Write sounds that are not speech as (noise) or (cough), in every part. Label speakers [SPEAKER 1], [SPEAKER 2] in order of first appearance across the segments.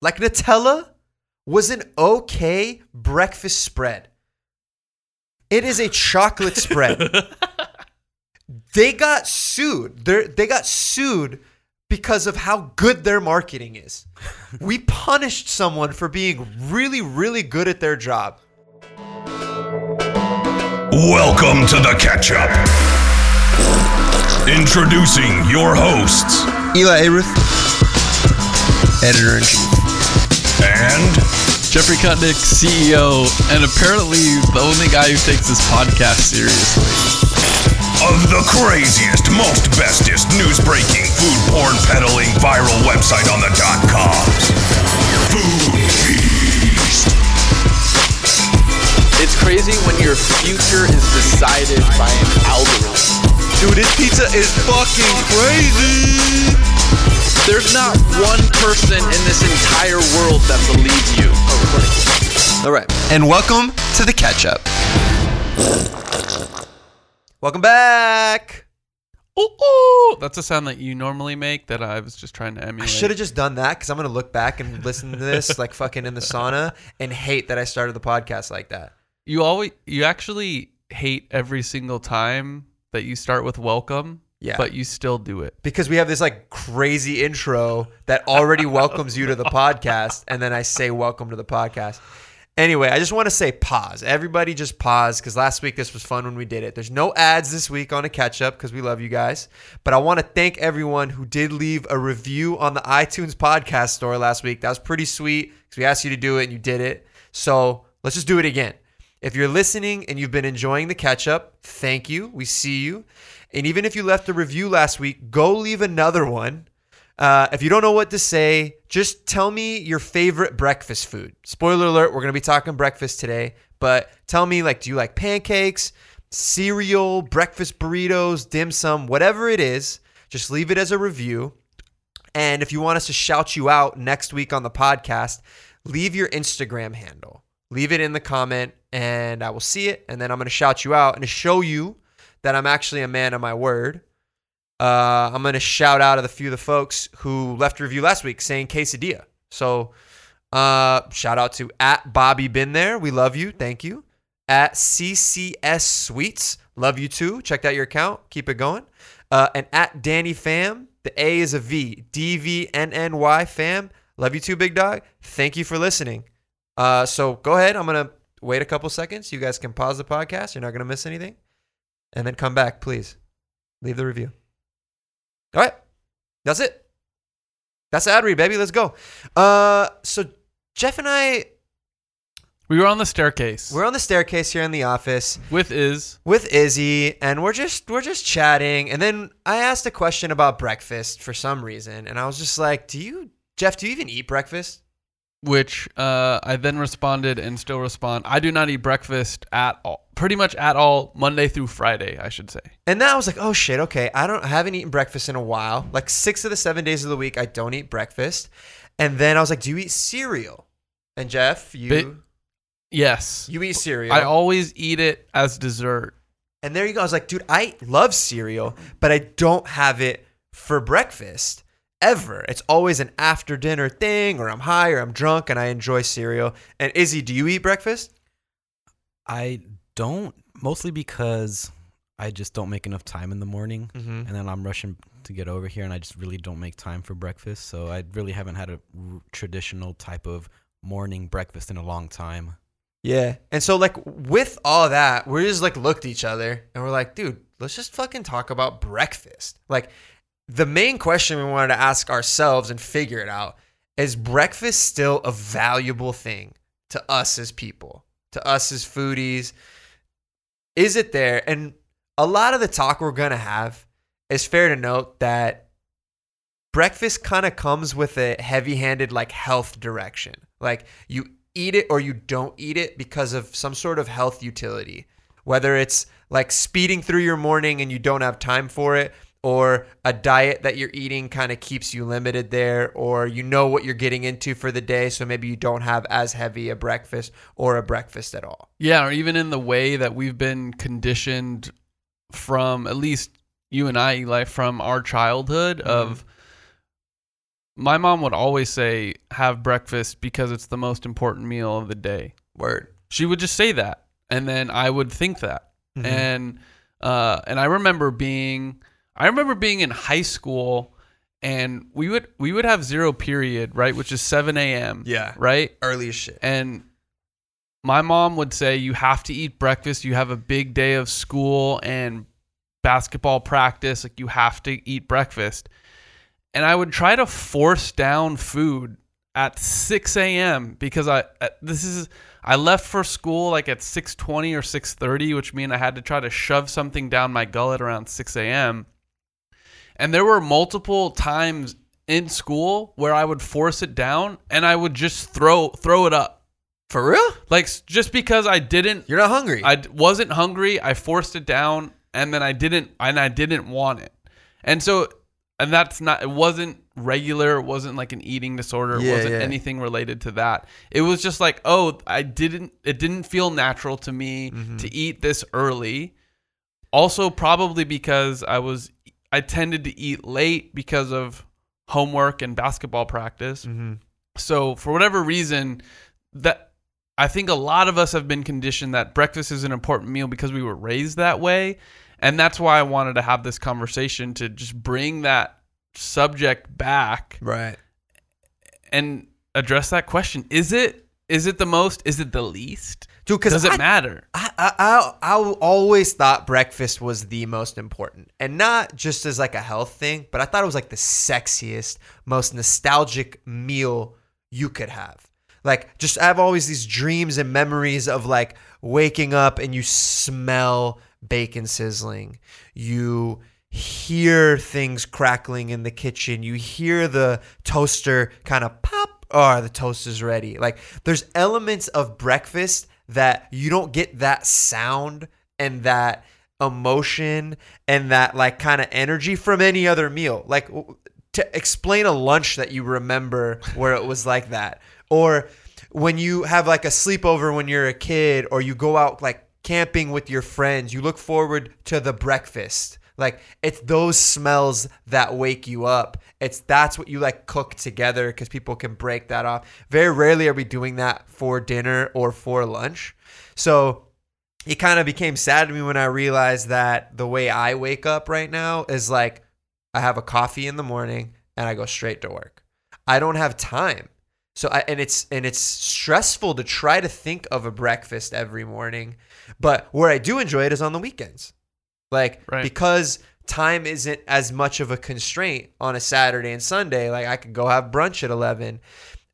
[SPEAKER 1] like Nutella was an okay breakfast spread. It is a chocolate spread. (laughs) they got sued. They they got sued because of how good their marketing is. we punished someone for being really really good at their job.
[SPEAKER 2] Welcome to the catch up. Introducing your hosts
[SPEAKER 1] Elie Ayrouth, editor in chief.
[SPEAKER 2] And
[SPEAKER 3] Geoffrey Kutnick, CEO, and apparently the only guy who takes this podcast seriously.
[SPEAKER 2] of the craziest, most bestest news breaking food porn peddling viral website on the dot coms. Food Beast.
[SPEAKER 4] It's crazy when your future is decided by an algorithm.
[SPEAKER 1] Dude, this pizza is fucking crazy.
[SPEAKER 4] There's not one person in this entire world that believes you.
[SPEAKER 1] All right. And welcome to the catch up. Welcome back.
[SPEAKER 3] Ooh, ooh. That's a sound that you normally make that I was just trying to emulate.
[SPEAKER 1] I should have just done that because I'm gonna look back and listen to this like fucking in the sauna and hate that I started the podcast like that.
[SPEAKER 3] You always, you actually hate every single time that you start with welcome.
[SPEAKER 1] Yeah.
[SPEAKER 3] But you still do it.
[SPEAKER 1] Because we have this like crazy intro that already (laughs) welcomes you to the podcast, and then I say welcome to the podcast. Anyway, I just want to say pause. Everybody just pause because last week this was fun when we did it. There's no ads this week on a catch up because we love you guys. But I want to thank everyone who did leave a review on the iTunes podcast store last week. That was pretty sweet because we asked you to do it and you did it. So let's just do it again. If you're listening and you've been enjoying the catch up, thank you. We see you. And even if you left a review last week, go leave another one. Uh, if you don't know what to say, just tell me your favorite breakfast food. Spoiler alert, we're going to be talking breakfast today, but tell me like do you like pancakes, cereal, breakfast burritos, dim sum, whatever it is, just leave it as a review. And if you want us to shout you out next week on the podcast, leave your Instagram handle. Leave it in the comment and I will see it and then I'm going to shout you out and show you that I'm actually a man of my word. Uh, I'm going to shout out of the few of the folks who left a review last week saying quesadilla. So, uh, shout out to at Bobby Been There. We love you. Thank you. At CCS Sweets. Love you too. Checked out your account. Keep it going. Uh, and at Danny Fam. The A is a V. D V N N Y Fam. Love you too, big dog. Thank you for listening. Uh, so go ahead. I'm going to wait a couple seconds. You guys can pause the podcast. You're not going to miss anything. And then come back, please. Leave the review. All right. That's it. That's the ad read, baby. Let's go. Uh, so Jeff and I,
[SPEAKER 3] We were on the staircase
[SPEAKER 1] we're on the staircase here in the office
[SPEAKER 3] with Iz.
[SPEAKER 1] with Izzy, and we're just we're just chatting. And then I asked a question about breakfast for some reason, and I was just like, "Do you, Jeff? Do you even eat breakfast?"
[SPEAKER 3] which uh, I then responded and still respond. I do not eat breakfast at all, pretty much at all, Monday through Friday, I should say.
[SPEAKER 1] And then I was like, "Oh shit, okay. I don't I haven't eaten breakfast in a while. Like six of the seven days of the week, I don't eat breakfast." And then I was like, "Do you eat cereal?" And Jeff, you
[SPEAKER 3] Bit- Yes,
[SPEAKER 1] you eat cereal.
[SPEAKER 3] I always eat it as dessert.
[SPEAKER 1] And there you go. I was like, dude, I love cereal, but I don't have it for breakfast ever. It's always an after dinner thing, or I'm high, or I'm drunk, and I enjoy cereal. And Izzy, do you eat breakfast?
[SPEAKER 5] I don't, mostly because I just don't make enough time in the morning.
[SPEAKER 1] Mm-hmm.
[SPEAKER 5] And then I'm rushing to get over here, and I just really don't make time for breakfast. So I really haven't had a r- traditional type of morning breakfast in a long time.
[SPEAKER 1] Yeah. And so, like, with all that, we just like looked at each other and we're like, dude, let's just fucking talk about breakfast. Like, the main question we wanted to ask ourselves and figure it out is breakfast still a valuable thing to us as people, to us as foodies? Is it there? And a lot of the talk we're going to have is fair to note that breakfast kind of comes with a heavy handed, like, health direction. Like, you eat it or you don't eat it because of some sort of health utility. Whether it's like speeding through your morning and you don't have time for it, or a diet that you're eating kind of keeps you limited there, or you know what you're getting into for the day, so maybe you don't have as heavy a breakfast or a breakfast at all.
[SPEAKER 3] Yeah, or even in the way that we've been conditioned from at least you and I, Eli, from our childhood
[SPEAKER 1] Mm-hmm.
[SPEAKER 3] of my mom would always say have breakfast because it's the most important meal of the day.
[SPEAKER 1] Word.
[SPEAKER 3] She would just say that, and then I would think that,
[SPEAKER 1] Mhm.
[SPEAKER 3] and uh, and I remember being I remember being in high school, and we would we would have zero period right, which is seven a.m.
[SPEAKER 1] Yeah.
[SPEAKER 3] right,
[SPEAKER 1] Early as shit.
[SPEAKER 3] and my mom would say you have to eat breakfast. You have a big day of school and basketball practice, like you have to eat breakfast. And I would try to force down food at 6 a.m. because I uh, this is I left for school like at 6:20 or 6:30, which mean I had to try to shove something down my gullet around 6 a.m. And there were multiple times in school where I would force it down and I would just throw throw it up.
[SPEAKER 1] For real?
[SPEAKER 3] Like just because I didn't
[SPEAKER 1] You're not hungry.
[SPEAKER 3] I wasn't hungry. I forced it down, and then I didn't, and I didn't want it. And so, and that's not. It wasn't regular. It wasn't like an eating disorder. It
[SPEAKER 1] Yeah,
[SPEAKER 3] wasn't
[SPEAKER 1] yeah.
[SPEAKER 3] anything related to that. It was just like, oh, I didn't. It didn't feel natural to me
[SPEAKER 1] Mm-hmm.
[SPEAKER 3] to eat this early. Also, probably because I was, I tended to eat late because of homework and basketball practice.
[SPEAKER 1] mm-hmm.
[SPEAKER 3] So for whatever reason, that I think a lot of us have been conditioned that breakfast is an important meal because we were raised that way, and that's why I wanted to have this conversation to just bring that subject back
[SPEAKER 1] Right.
[SPEAKER 3] and address that question. Is it is it the most? Is it the least?
[SPEAKER 1] Dude, because
[SPEAKER 3] Does it
[SPEAKER 1] I,
[SPEAKER 3] matter?
[SPEAKER 1] I, I, I, I always thought breakfast was the most important. And not just as like a health thing, but I thought it was like the sexiest, most nostalgic meal you could have. Like, just I have always these dreams and memories of like waking up and you smell bacon sizzling. You hear things crackling in the kitchen. You hear the toaster kind of pop. Oh, the toast is ready. Like, there's elements of breakfast that you don't get that sound and that emotion and that like kind of energy from any other meal. Like to explain a lunch that you remember where it was like that or when you have like a sleepover when you're a kid or you go out like camping with your friends, you look forward to the breakfast. Like it's those smells that wake you up. It's that's what you like cook together because people can break that off. Very rarely are we doing that for dinner or for lunch. So it kind of became sad to me when I realized that the way I wake up right now is like I have a coffee in the morning and I go straight to work. I don't have time. So I, and it's and it's stressful to try to think of a breakfast every morning. But where I do enjoy it is on the weekends. Like
[SPEAKER 3] Right.
[SPEAKER 1] because time isn't as much of a constraint on a Saturday and Sunday. Like I could go have brunch at 11.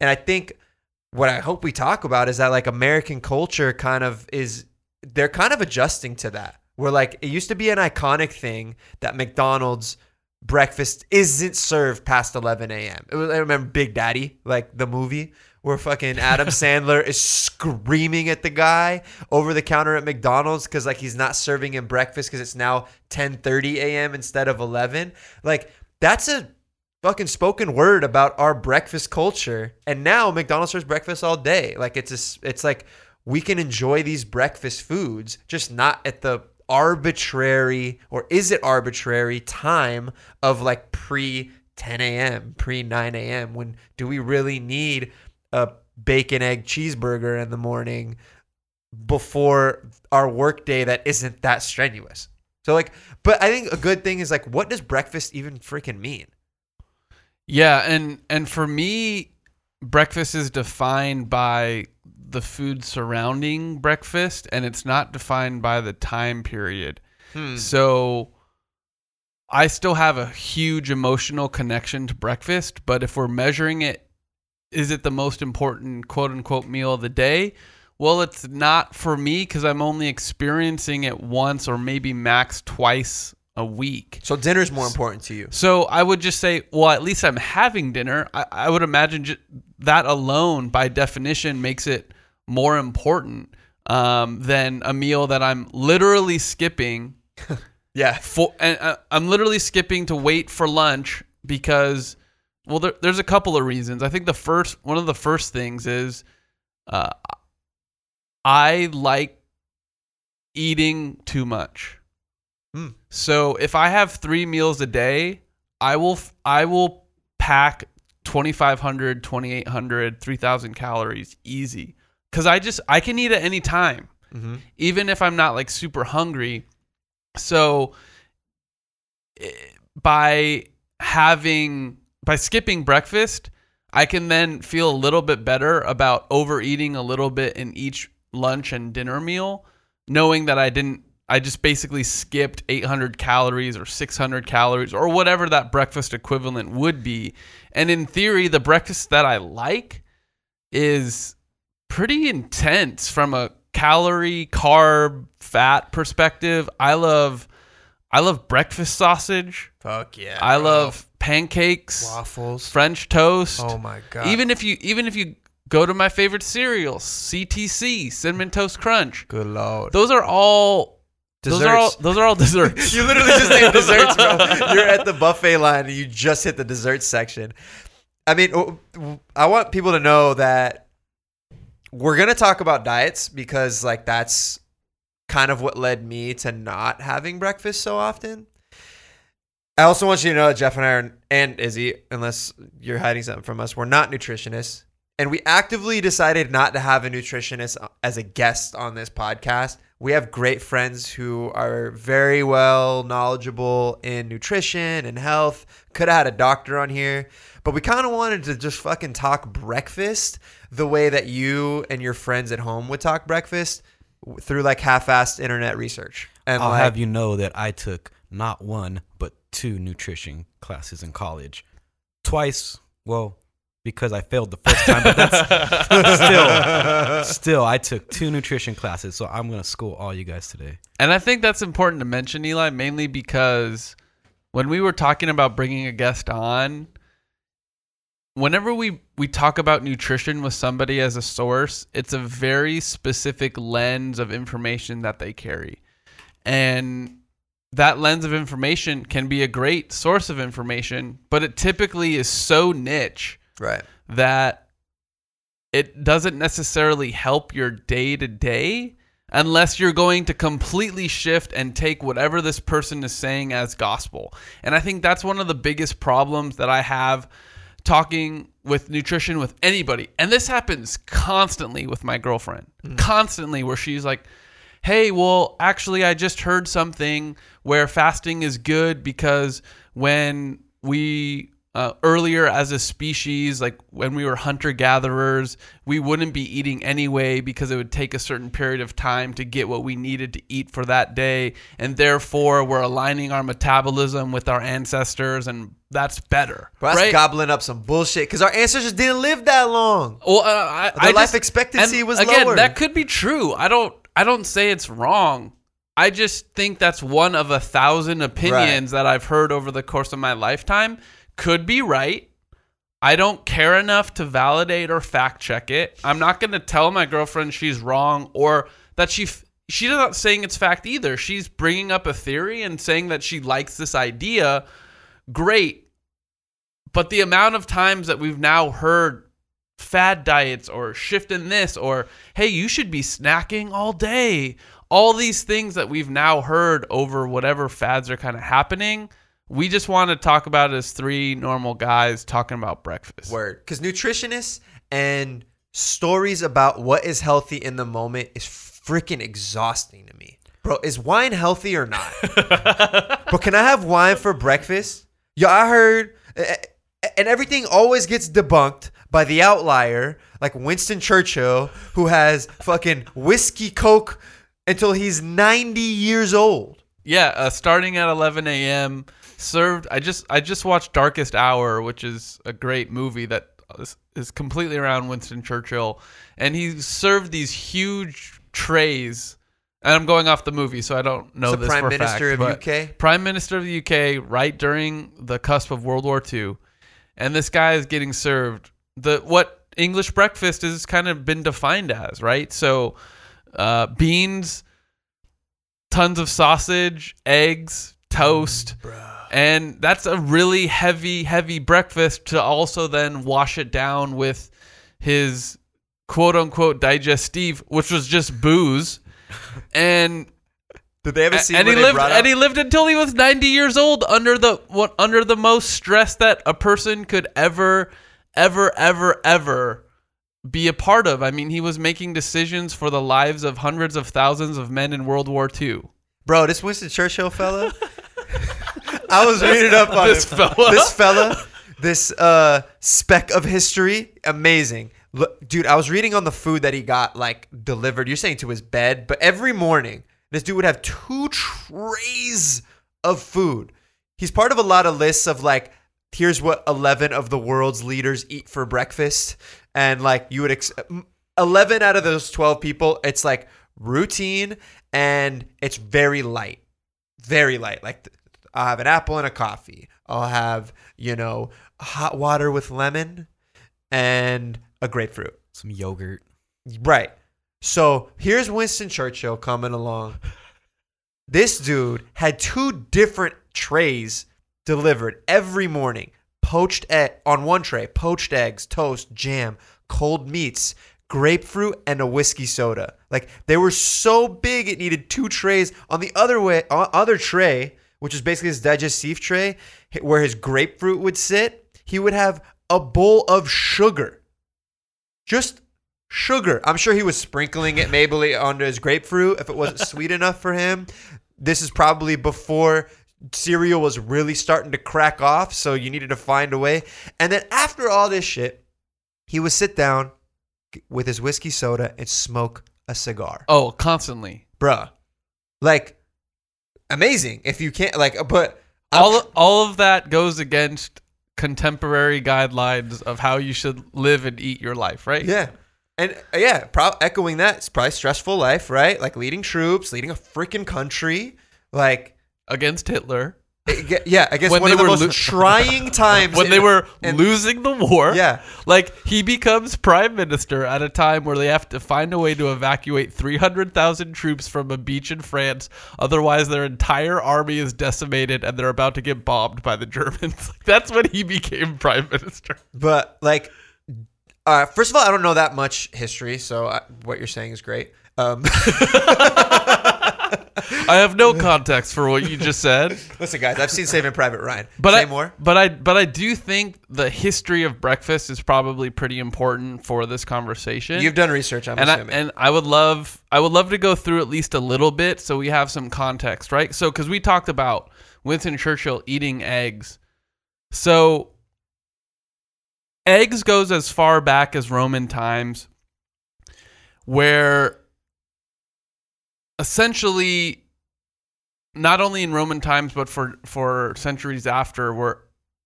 [SPEAKER 1] And I think what I hope we talk about is that like American culture kind of is they're kind of adjusting to that. Where like it used to be an iconic thing that McDonald's breakfast isn't served past 11 a.m. Was, I remember Big Daddy, like the movie where fucking Adam (laughs) Sandler is screaming at the guy over the counter at McDonald's because like he's not serving him breakfast because it's now 10:30 a.m. instead of 11. Like that's a fucking spoken word about our breakfast culture. And now McDonald's serves breakfast all day. Like it's a, it's like we can enjoy these breakfast foods, just not at the arbitrary or is it arbitrary time of like pre 10 a.m., pre 9 a.m. When do we really need a bacon egg cheeseburger in the morning before our workday that isn't that strenuous? So like, but I think a good thing is like, what does breakfast even freaking mean?
[SPEAKER 3] Yeah, and and for me, breakfast is defined by the food surrounding breakfast, and it's not defined by the time period.
[SPEAKER 1] Hmm.
[SPEAKER 3] So I still have a huge emotional connection to breakfast, but if we're measuring it, is it the most important quote unquote meal of the day? Well, it's not for me because I'm only experiencing it once or maybe max twice a week.
[SPEAKER 1] So dinner's more important to you.
[SPEAKER 3] So I would just say, well, at least I'm having dinner. I, I would imagine ju- that alone, by definition, makes it more important um, than a meal that I'm literally skipping (laughs)
[SPEAKER 1] Yeah.
[SPEAKER 3] for. And uh, I'm literally skipping to wait for lunch because, well, there, there's a couple of reasons. I think the first, one of the first things is, uh, I like eating too much.
[SPEAKER 1] Hmm.
[SPEAKER 3] So if I have three meals a day, I will I will pack 2500 2800 3000 calories easy because i just i can eat at any time
[SPEAKER 1] Mhm.
[SPEAKER 3] even if i'm not like super hungry so eh, by having by skipping breakfast i can then feel a little bit better about overeating a little bit in each lunch and dinner meal knowing that i didn't i just basically skipped 800 calories or 600 calories or whatever that breakfast equivalent would be and in theory the breakfast that i like is pretty intense from a calorie, carb, fat perspective. I love I love breakfast sausage.
[SPEAKER 1] Fuck yeah.
[SPEAKER 3] I
[SPEAKER 1] bro.
[SPEAKER 3] love pancakes,
[SPEAKER 1] waffles.
[SPEAKER 3] French toast.
[SPEAKER 1] Oh my god.
[SPEAKER 3] even if you even if you go to my favorite cereals, CTC, cinnamon toast crunch.
[SPEAKER 1] good lord.
[SPEAKER 3] Those are all those are all
[SPEAKER 1] Desserts.
[SPEAKER 3] those are all (laughs) desserts.
[SPEAKER 1] you literally just named (laughs) desserts, bro. You're at the buffet line and you just hit the dessert section. I mean, oh, I want people to know that we're gonna talk about diets because, like, that's kind of what led me to not having breakfast so often. I also want you to know that Jeff and I are, and Izzy, unless you're hiding something from us, we're not nutritionists. And we actively decided not to have a nutritionist uh, as a guest on this podcast. We have great friends who are very well knowledgeable in nutrition and health. Could have had a doctor on here, but we kind of wanted to just fucking talk breakfast the way that you and your friends at home would talk breakfast through like half-assed internet research. And
[SPEAKER 5] I'll
[SPEAKER 1] like,
[SPEAKER 5] have you know that I took not one but two nutrition classes in college. Twice, well, because I failed the first time, but that's still still I took two nutrition classes, so I'm gonna school all you guys today.
[SPEAKER 3] And I think that's important to mention, Eli, mainly because when we were talking about bringing a guest on, whenever we we talk about nutrition with somebody as a source, it's a very specific lens of information that they carry. And that lens of information can be a great source of information, but it typically is so niche
[SPEAKER 1] right.
[SPEAKER 3] that it doesn't necessarily help your day to day unless you're going to completely shift and take whatever this person is saying as gospel. And I think that's one of the biggest problems that I have talking with nutrition with anybody. And this happens constantly with my girlfriend. Hmm. Constantly where she's like, "Hey, well, actually I just heard something where fasting is good because when we uh, earlier as a species, like when we were hunter gatherers, we wouldn't be eating anyway because it would take a certain period of time to get what we needed to eat for that day. And therefore, we're aligning our metabolism with our ancestors, and that's better.
[SPEAKER 1] Bro, that's
[SPEAKER 3] right?
[SPEAKER 1] gobbling up some bullshit because our ancestors didn't live that long.
[SPEAKER 3] Well, uh, I,
[SPEAKER 1] Their
[SPEAKER 3] I
[SPEAKER 1] life
[SPEAKER 3] just-
[SPEAKER 1] expectancy was
[SPEAKER 3] again,
[SPEAKER 1] lower.
[SPEAKER 3] That could be true. I don't. I don't say it's wrong. I just think that's one of a thousand opinions that I've heard over the course of my lifetime. Could be right. I don't care enough to validate or fact check it. I'm not going to tell my girlfriend she's wrong or that she f- she's not saying it's fact either. She's bringing up a theory and saying that she likes this idea. Great. But the amount of times that we've now heard fad diets or shift in this or hey, you should be snacking all day. All these things that we've now heard over whatever fads are kind of happening. We just want to talk about as three normal guys talking about breakfast.
[SPEAKER 1] Word. Because nutritionists and stories about what is healthy in the moment is freaking exhausting to me. Bro, is wine healthy or not? (laughs) But can I have wine for breakfast? Yo, I heard, and everything always gets debunked by the outlier, like Winston Churchill, who has fucking whiskey coke until he's 90 years old.
[SPEAKER 3] Yeah, uh, starting at 11 a.m. Served. I just I just watched Darkest Hour, which is a great movie that is, is completely around Winston Churchill, and he served these huge trays. And I'm going off the movie, so I don't know
[SPEAKER 1] So
[SPEAKER 3] this
[SPEAKER 1] Prime
[SPEAKER 3] for
[SPEAKER 1] Minister
[SPEAKER 3] fact,
[SPEAKER 1] of UK?
[SPEAKER 3] Prime Minister of the UK, right during the cusp of World War II, and this guy is getting served the what English breakfast has kind of been defined as, right? So, uh, beans, tons of sausage, eggs, toast. And that's a really heavy, heavy breakfast to also then wash it down with his quote unquote digestive, which was just booze. (laughs) And
[SPEAKER 1] Did they ever see
[SPEAKER 3] and he lived and he lived until he was 90 years old under the what under the most stress that a person could ever ever, ever, ever be a part of. I mean, he was making decisions for the lives of hundreds of thousands of men in World War II.
[SPEAKER 1] Bro, this Winston Churchill fella. (laughs) I was reading up on
[SPEAKER 3] This
[SPEAKER 1] him.
[SPEAKER 3] fella?
[SPEAKER 1] This fella, this uh, speck of history, amazing. Look, dude, I was reading on the food that he got like delivered. You're saying to his bed, but every morning this dude would have two trays of food. He's part of a lot of lists of like, here's what 11 of the world's leaders eat for breakfast, and like you would ex- 11 out of those 12 people, it's like routine and it's very light very light. Like I'll have an apple and a coffee. I'll have, you know, hot water with lemon and a grapefruit.
[SPEAKER 5] Some yogurt.
[SPEAKER 1] Right. So here's Winston Churchill coming along. This dude had two different trays delivered every morning. Poached egg on one tray, poached eggs, toast, jam, cold meats, grapefruit, and a whiskey soda. Like they were so big, it needed two trays. On the other way, other tray, which is basically his digestive tray, where his grapefruit would sit, he would have a bowl of sugar just sugar. I'm sure he was sprinkling it maybe onto his grapefruit if it wasn't sweet enough for him. This is probably before cereal was really starting to crack off, so you needed to find a way. And then after all this shit, he would sit down with his whiskey soda and smoke a cigar.
[SPEAKER 3] Oh, constantly.
[SPEAKER 1] Bruh. Like amazing if you can't like but I'm
[SPEAKER 3] All all of that goes against contemporary guidelines of how you should live and eat your life, right?
[SPEAKER 1] Yeah. And uh, yeah, pro- echoing that, it's probably stressful life, right? Like leading troops, leading a freaking country. Like,
[SPEAKER 3] Against Hitler.
[SPEAKER 1] it yeah, I guess
[SPEAKER 3] When
[SPEAKER 1] one
[SPEAKER 3] they
[SPEAKER 1] of the
[SPEAKER 3] were
[SPEAKER 1] most
[SPEAKER 3] lo-
[SPEAKER 1] trying (laughs) times
[SPEAKER 3] when
[SPEAKER 1] in-
[SPEAKER 3] they were (laughs)
[SPEAKER 1] in-
[SPEAKER 3] losing the war.
[SPEAKER 1] Yeah.
[SPEAKER 3] Like he becomes prime minister at a time where they have to find a way to evacuate 300,000 troops from a beach in France. Otherwise, their entire army is decimated and they're about to get bombed by the Germans. (laughs) That's when he became prime minister.
[SPEAKER 1] But like, uh, first of all, I don't know that much history, so I, what you're saying is great. Um,
[SPEAKER 3] I have no context for what you just said.
[SPEAKER 1] listen, guys, I've seen Saving Private Ryan.
[SPEAKER 3] But
[SPEAKER 1] Say
[SPEAKER 3] I,
[SPEAKER 1] more.
[SPEAKER 3] But I but I do think the history of breakfast is probably pretty important for this conversation.
[SPEAKER 1] You've done research, I'm
[SPEAKER 3] and I, and I would love I would love to go through at least a little bit so we have some context, right? So cuz we talked about Winston Churchill eating eggs. So eggs goes as far back as Roman times where essentially not only in Roman times but for for centuries after where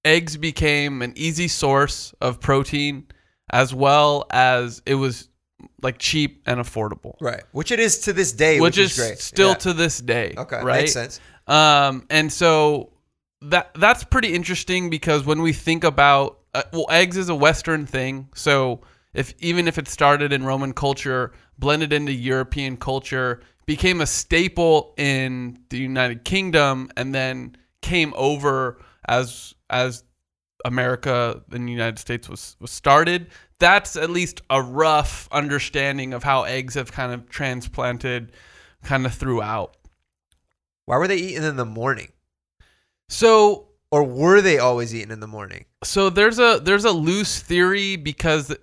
[SPEAKER 3] eggs became an easy source of protein as well as it was like cheap and affordable
[SPEAKER 1] right. Which it is to this day,
[SPEAKER 3] which,
[SPEAKER 1] which,
[SPEAKER 3] is,
[SPEAKER 1] great.
[SPEAKER 3] still
[SPEAKER 1] Yeah.
[SPEAKER 3] to this day
[SPEAKER 1] Okay,
[SPEAKER 3] right
[SPEAKER 1] makes sense.
[SPEAKER 3] um and so that that's pretty interesting because when we think about uh, well eggs is a western thing so if even if it started in roman culture blended into european culture became a staple in the united kingdom and then came over as as america and the united states was was started that's at least a rough understanding of how eggs have kind of transplanted kind of throughout
[SPEAKER 1] Why were they eating in the morning?
[SPEAKER 3] so
[SPEAKER 1] Or were they always eaten in the morning?
[SPEAKER 3] so there's a there's a loose theory because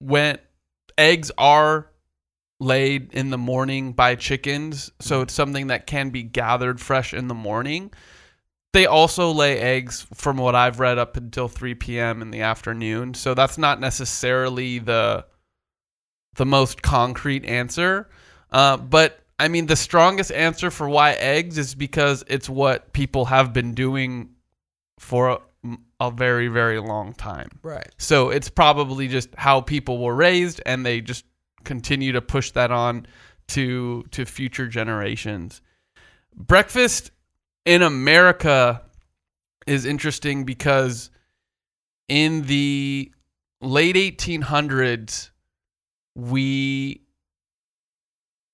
[SPEAKER 3] when eggs are laid in the morning by chickens so it's something that can be gathered fresh in the morning. They also lay eggs from what i've read up until 3 p.m in the afternoon so that's not necessarily the the most concrete answer. Uh, but i mean the strongest answer for why eggs is because it's what people have been doing for a, a very very long time.
[SPEAKER 1] Right.
[SPEAKER 3] so it's probably just how people were raised and they just continue to push that on to to future generations. Breakfast in America is interesting because in the late 1800s we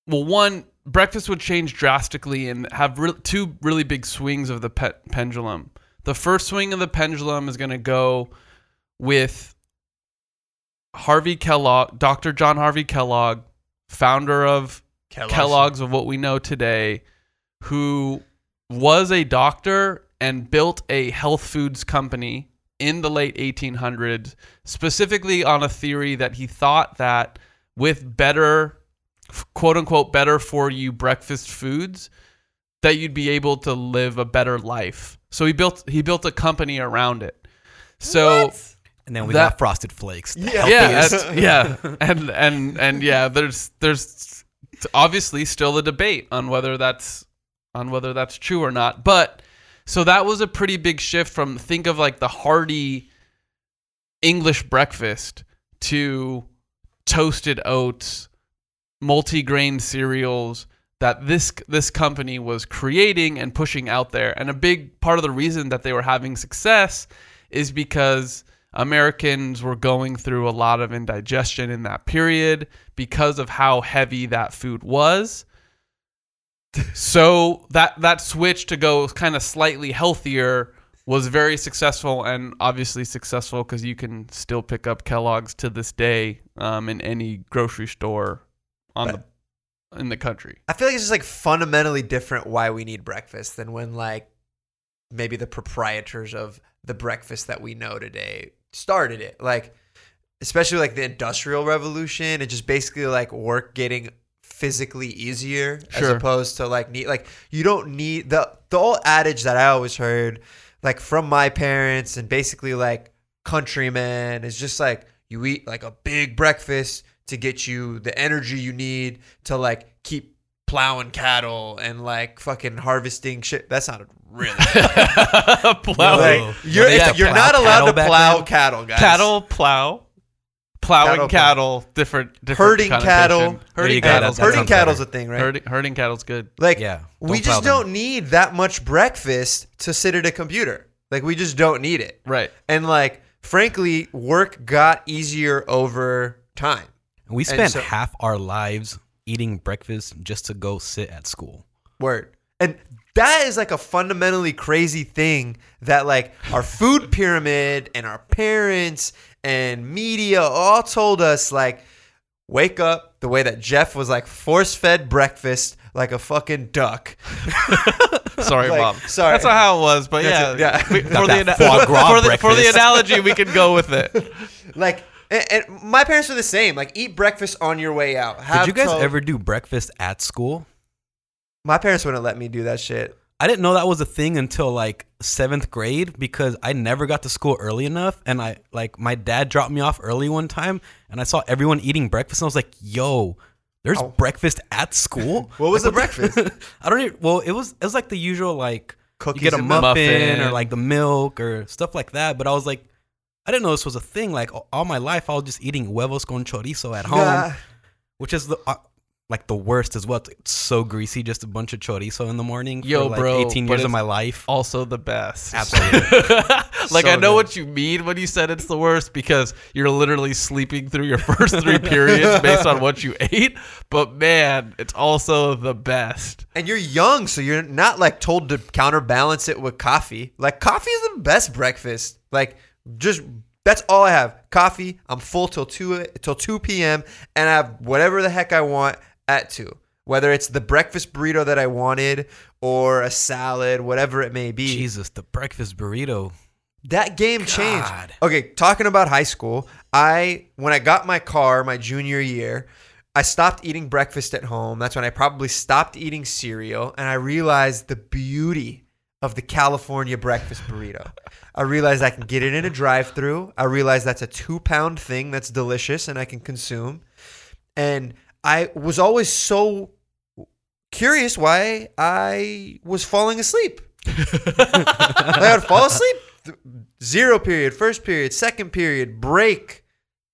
[SPEAKER 3] well one breakfast would change drastically and have re- two really big swings of the pe- pendulum. The first swing of the pendulum is going to go with Harvey Kellogg, Dr. John Harvey Kellogg, founder of Kellogg's of what we know today, who was a doctor and built a health foods company in the late 1800s, specifically on a theory that he thought that with better, quote unquote, better for you breakfast foods, that you'd be able to live a better life. So he built he built a company around it. So
[SPEAKER 5] And then we
[SPEAKER 3] That-
[SPEAKER 5] got frosted flakes. the
[SPEAKER 1] Yeah.
[SPEAKER 3] yeah,
[SPEAKER 5] healthiest. (laughs)
[SPEAKER 3] yeah, and and and yeah, there's there's obviously still a debate on whether that's on whether that's true or not. But so that was a pretty big shift from think of like the hearty English breakfast to toasted oats, multi-grain cereals that this this company was creating and pushing out there. And a big part of the reason that they were having success is because Americans were going through a lot of indigestion in that period because of how heavy that food was. So that that switch to go kind of slightly healthier was very successful and obviously successful because you can still pick up Kellogg's to this day um, in any grocery store on the in the country.
[SPEAKER 1] I feel like it's just like fundamentally different why we need breakfast than when like maybe the proprietors of the breakfast that we know today started it. Like especially like the industrial revolution, it just basically like work getting physically easier as opposed to like need like you don't need the the old adage that I always heard like from my parents and basically like countrymen is just like you eat like a big breakfast to get you the energy you need to like keep plowing cattle and like fucking harvesting shit. That sounded really (laughs)
[SPEAKER 3] plow,
[SPEAKER 1] like, you're
[SPEAKER 5] They had to
[SPEAKER 1] you're
[SPEAKER 5] plow
[SPEAKER 1] not allowed to plow
[SPEAKER 5] then?
[SPEAKER 1] cattle, guys.
[SPEAKER 3] cattle plow, plowing
[SPEAKER 1] Cattle
[SPEAKER 3] cattle, different, different
[SPEAKER 1] herding cattle.
[SPEAKER 3] Herding
[SPEAKER 5] you go,
[SPEAKER 3] cattle's
[SPEAKER 5] that
[SPEAKER 1] herding
[SPEAKER 5] sounds
[SPEAKER 1] cattle's
[SPEAKER 5] better.
[SPEAKER 1] a thing, right?
[SPEAKER 3] herding, herding cattle's good.
[SPEAKER 1] Like,
[SPEAKER 5] Yeah,
[SPEAKER 1] we
[SPEAKER 5] don't
[SPEAKER 1] just
[SPEAKER 5] them.
[SPEAKER 1] don't need that much breakfast to sit at a computer. Like, we just don't need it.
[SPEAKER 3] Right.
[SPEAKER 1] And like, frankly, work got easier over time.
[SPEAKER 5] We spent
[SPEAKER 1] so-
[SPEAKER 5] half our lives eating breakfast just to go sit at school.
[SPEAKER 1] Word. And that is like a fundamentally crazy thing that like our food (laughs) pyramid and our parents and media all told us like wake up the way that Jeff was like force fed breakfast like a fucking duck. (laughs)
[SPEAKER 3] Sorry,
[SPEAKER 1] Like,
[SPEAKER 3] mom.
[SPEAKER 1] sorry.
[SPEAKER 3] That's not how it was, but yeah,
[SPEAKER 1] it, yeah.
[SPEAKER 3] we- for, the,
[SPEAKER 5] that
[SPEAKER 3] ana-
[SPEAKER 5] foie gras (laughs)
[SPEAKER 3] for, the, for the analogy, we can go with it.
[SPEAKER 1] Like and, and my parents were the same. Like eat breakfast on your way out. Have
[SPEAKER 5] Did you guys
[SPEAKER 1] toast.
[SPEAKER 5] ever do breakfast at school?
[SPEAKER 1] My parents wouldn't let me do that shit.
[SPEAKER 5] I didn't know that was a thing until like seventh grade because I never got to school early enough, and I like my dad dropped me off early one time, and I saw everyone eating breakfast, and I was like, "Yo, there's
[SPEAKER 1] Oh.
[SPEAKER 5] breakfast at school." (laughs)
[SPEAKER 1] What was
[SPEAKER 5] Like,
[SPEAKER 1] the breakfast? (laughs)
[SPEAKER 5] I don't even. Well, it was it was like the usual like
[SPEAKER 1] Cookies
[SPEAKER 5] you get a
[SPEAKER 1] and
[SPEAKER 5] muffin,
[SPEAKER 3] Muffin.
[SPEAKER 5] or like the milk or stuff like that. But I was like, I didn't know this was a thing. Like all- all my life, I was just eating huevos con chorizo at home,
[SPEAKER 1] Yeah.
[SPEAKER 5] which is the uh, like the worst as well. It's so greasy, just a bunch of chorizo in the morning.
[SPEAKER 3] Yo,
[SPEAKER 5] for like
[SPEAKER 3] bro,
[SPEAKER 5] 18 years of my life.
[SPEAKER 3] Also, the best.
[SPEAKER 5] Absolutely. (laughs)
[SPEAKER 3] like
[SPEAKER 1] So
[SPEAKER 3] I know
[SPEAKER 1] good.
[SPEAKER 3] what you mean when you said it's the worst because you're literally sleeping through your (laughs) first three periods based on what you ate. But man, it's also the best.
[SPEAKER 1] And you're young, so you're not like told to counterbalance it with coffee. Like coffee is the best breakfast. Like just that's all I have. Coffee. I'm full till two till two p.m. and I have whatever the heck I want at two. Whether it's the breakfast burrito that I wanted or a salad, whatever it may be.
[SPEAKER 5] Jesus, the breakfast burrito.
[SPEAKER 1] That game changed. Okay, talking about high school, I when I got my car my junior year, I stopped eating breakfast at home. That's when I probably stopped eating cereal and I realized the beauty of the California breakfast burrito. I realized I can get it in a drive-through. I realized that's a 2-pound thing that's delicious and I can consume. And I was always so curious why I was falling asleep. I would fall asleep. Zero period, first period, second period, break,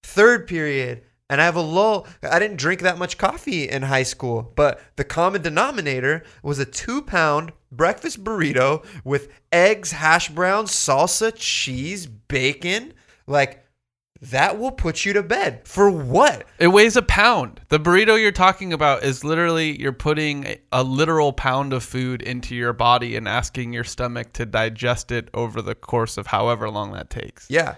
[SPEAKER 1] third period, and I have a lull. I didn't drink that much coffee in high school, but the common denominator was a two pound breakfast burrito with eggs, hash browns, salsa, cheese, bacon. Like, that will put you to bed. For what?
[SPEAKER 3] It weighs a pound. The burrito you're talking about is literally you're putting a, a literal pound of food into your body and asking your stomach to digest it over the course of however long that takes.
[SPEAKER 1] Yeah.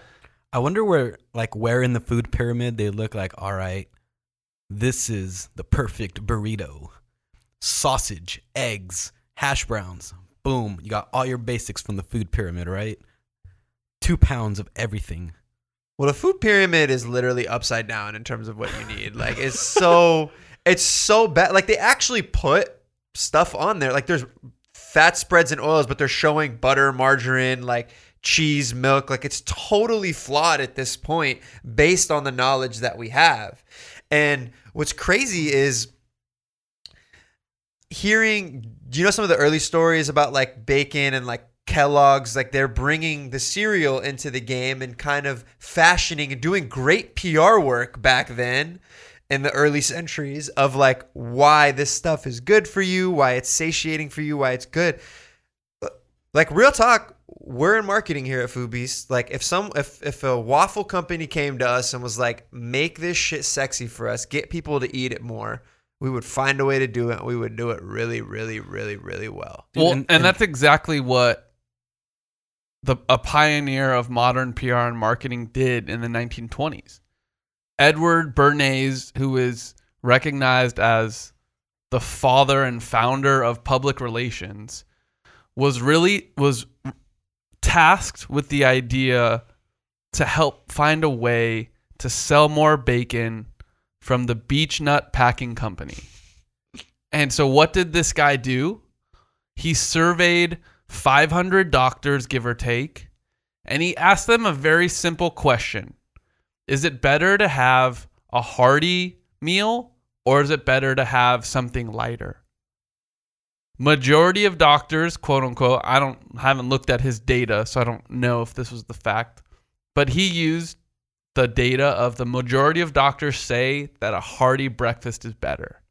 [SPEAKER 5] I wonder where, like, where in the food pyramid they look like, all right, this is the perfect burrito. Sausage, eggs, hash browns. Boom. You got all your basics from the food pyramid, right? two pounds of everything.
[SPEAKER 1] Well, the food pyramid is literally upside down in terms of what you need. Like it's so (laughs) it's so bad. Like they actually put stuff on there. Like there's fat spreads and oils, but they're showing butter, margarine, like cheese, milk. Like it's totally flawed at this point based on the knowledge that we have. And what's crazy is hearing do you know some of the early stories about like bacon and like Kellogg's like they're bringing the cereal into the game and kind of fashioning and doing great PR work back then in the early centuries of like why this stuff is good for you, why it's satiating for you, why it's good. Like real talk, we're in marketing here at Food Beast. Like if some if if a waffle company came to us and was like, make this shit sexy for us, get people to eat it more, we would find a way to do it. We would do it really, really, really, really well.
[SPEAKER 3] Well,
[SPEAKER 5] and-
[SPEAKER 3] and,
[SPEAKER 5] and-
[SPEAKER 3] that's exactly what the a pioneer of modern PR and marketing did in the 1920s. Edward Bernays, who is recognized as the father and founder of public relations, was really was tasked with the idea to help find a way to sell more bacon from the Beech Nut Packing Company. And so what did this guy do? He surveyed 500 doctors give or take and he asked them a very simple question. Is it better to have a hearty meal or is it better to have something lighter? Majority of doctors, quote unquote, I don't haven't looked at his data, so I don't know if this was the fact, but he used the data of the majority of doctors say that a hearty breakfast is better.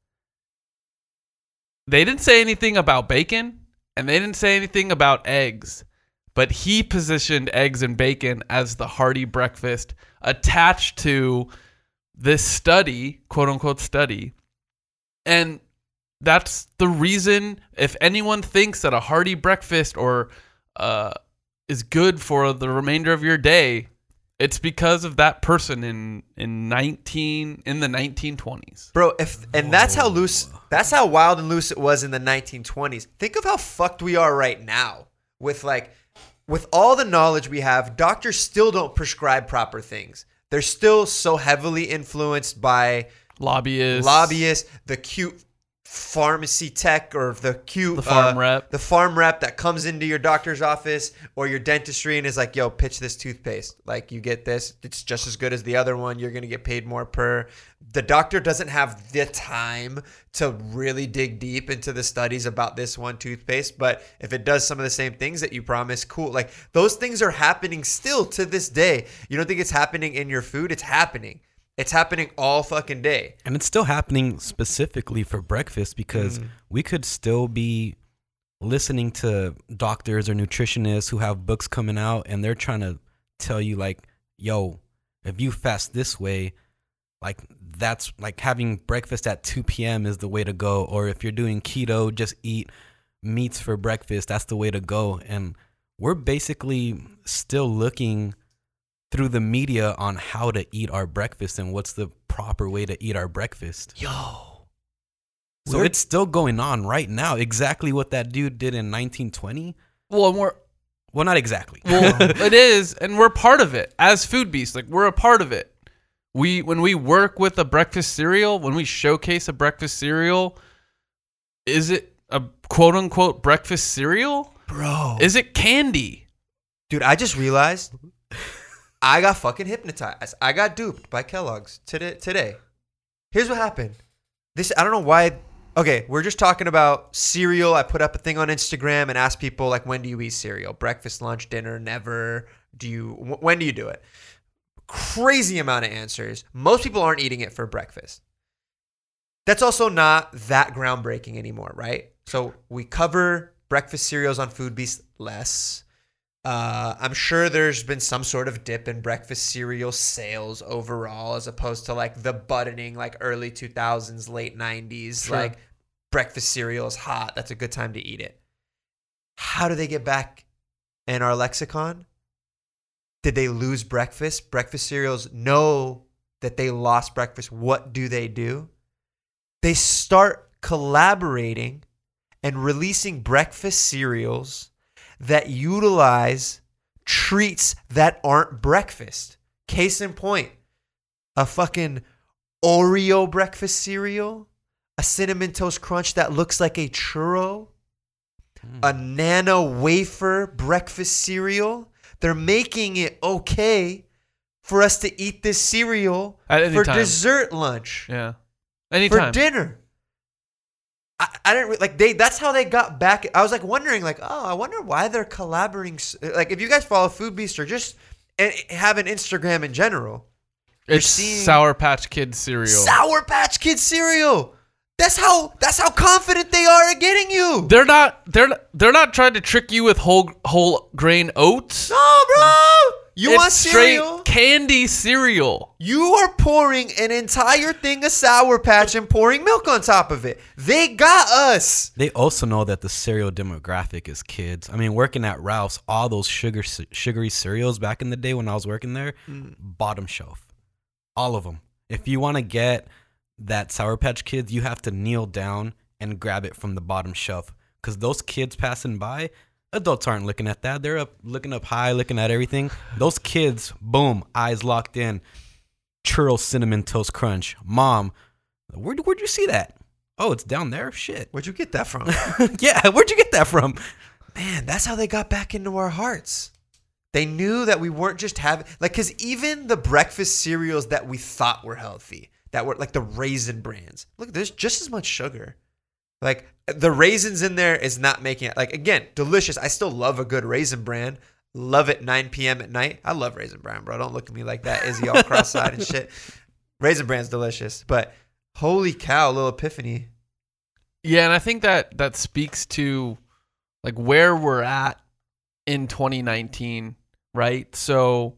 [SPEAKER 3] They didn't say anything about bacon and they didn't say anything about eggs, but he positioned eggs and bacon as the hearty breakfast attached to this study, quote unquote study. And that's the reason if anyone thinks that a hearty breakfast or uh, is good for the remainder of your day, it's because of that person in in 19 in the 1920s.
[SPEAKER 1] Bro, if and that's how loose that's how wild and loose it was in the 1920s. Think of how fucked we are right now with like with all the knowledge we have, doctors still don't prescribe proper things. They're still so heavily influenced by
[SPEAKER 3] Lobbyists,
[SPEAKER 1] lobbyists, the cute pharmacy tech or the cute
[SPEAKER 3] The pharm
[SPEAKER 1] uh,
[SPEAKER 3] rep.
[SPEAKER 1] the pharm rep that comes into your doctor's office or your dentistry and is like, "Yo, pitch this toothpaste. Like, you get this. It's just as good as the other one. You're gonna get paid more per." The doctor doesn't have the time to really dig deep into the studies about this one toothpaste, but if it does some of the same things that you promise, cool. Like those things are happening still to this day. You don't think it's happening in your food? It's happening. It's happening all fucking day.
[SPEAKER 5] And it's still happening specifically for breakfast because mm. we could still be listening to doctors or nutritionists who have books coming out and they're trying to tell you like, yo, if you fast this way, like that's like having breakfast at 2 p.m. is the way to go. Or if you're doing keto, just eat meats for breakfast. That's the way to go. And we're basically still looking through the media on how to eat our breakfast and what's the proper way to eat our breakfast.
[SPEAKER 1] Yo.
[SPEAKER 5] So it's still going on right now. Exactly what that dude did in 1920.
[SPEAKER 3] Well, and we're
[SPEAKER 5] Well, not exactly.
[SPEAKER 3] well, (laughs) it is, and we're part of it as food beasts. Like we're a part of it. We when we work with a breakfast cereal, when we showcase a breakfast cereal, is it a quote unquote breakfast cereal?
[SPEAKER 1] Bro.
[SPEAKER 3] Is it candy?
[SPEAKER 1] Dude, I just realized I got fucking hypnotized. I got duped by Kellogg's today. Today, here's what happened. This I don't know why. Okay, we're just talking about cereal. I put up a thing on Instagram and asked people like, when do you eat cereal? Breakfast, lunch, dinner, never. Do you? When do you do it? Crazy amount of answers. Most people aren't eating it for breakfast. That's also not that groundbreaking anymore, right? So we cover breakfast cereals on Food Beast less. Uh, I'm sure there's been some sort of dip in breakfast cereal sales overall, as opposed to like the buttoning, like early 2000s, late 90s.
[SPEAKER 3] Sure.
[SPEAKER 1] Like breakfast cereal is hot. That's a good time to eat it. How do they get back in our lexicon? Did they lose breakfast? Breakfast cereals know that they lost breakfast. What do they do? They start collaborating and releasing breakfast cereals that utilize treats that aren't breakfast. Case in point, a fucking Oreo breakfast cereal, a cinnamon toast crunch that looks like a churro, hmm. a nano wafer breakfast cereal. They're making it okay for us to eat this cereal for
[SPEAKER 3] time.
[SPEAKER 1] dessert lunch
[SPEAKER 3] Yeah. Anytime.
[SPEAKER 1] For dinner. I, I didn't re- like they. That's how they got back. I was like wondering, like, oh, I wonder why they're collaborating. Like, if you guys follow Food Beast or just and have an Instagram in general, you're
[SPEAKER 3] it's
[SPEAKER 1] seeing
[SPEAKER 3] Sour Patch Kids cereal.
[SPEAKER 1] Sour Patch Kids cereal. That's how. That's how confident they are at getting you.
[SPEAKER 3] they're not. They're not, they're not trying to trick you with whole whole grain oats.
[SPEAKER 1] no, bro. You
[SPEAKER 3] it's
[SPEAKER 1] want
[SPEAKER 3] straight
[SPEAKER 1] cereal?
[SPEAKER 3] candy cereal.
[SPEAKER 1] You are pouring an entire thing of Sour Patch and pouring milk on top of it. They got us.
[SPEAKER 5] They also know that the cereal demographic is kids. I mean, working at Ralphs, all those sugar sugary cereals back in the day when I was working there, mm. bottom shelf, all of them. If you want to get that Sour Patch Kids, you have to kneel down and grab it from the bottom shelf because those kids passing by, adults aren't looking at that. They're up looking up high, looking at everything. Those kids, boom, eyes locked in. Churro cinnamon toast crunch. Mom, where where'd you see that? Oh, it's down there. Shit.
[SPEAKER 1] Where'd you get that from? (laughs)
[SPEAKER 5] yeah, where'd you get that from?
[SPEAKER 1] man, that's how they got back into our hearts. They knew that we weren't just having like because even the breakfast cereals that we thought were healthy, that were like the raisin brands. Look, there's just as much sugar. Like the raisins in there is not making it like again delicious. I still love a good raisin bran. Love it 9 p.m. at night. I love raisin bran, bro. Don't look at me like that, Izzy, all cross-eyed and shit. Raisin bran's delicious, but holy cow, little epiphany.
[SPEAKER 3] Yeah, and I think that that speaks to like where we're at in 2019, right? So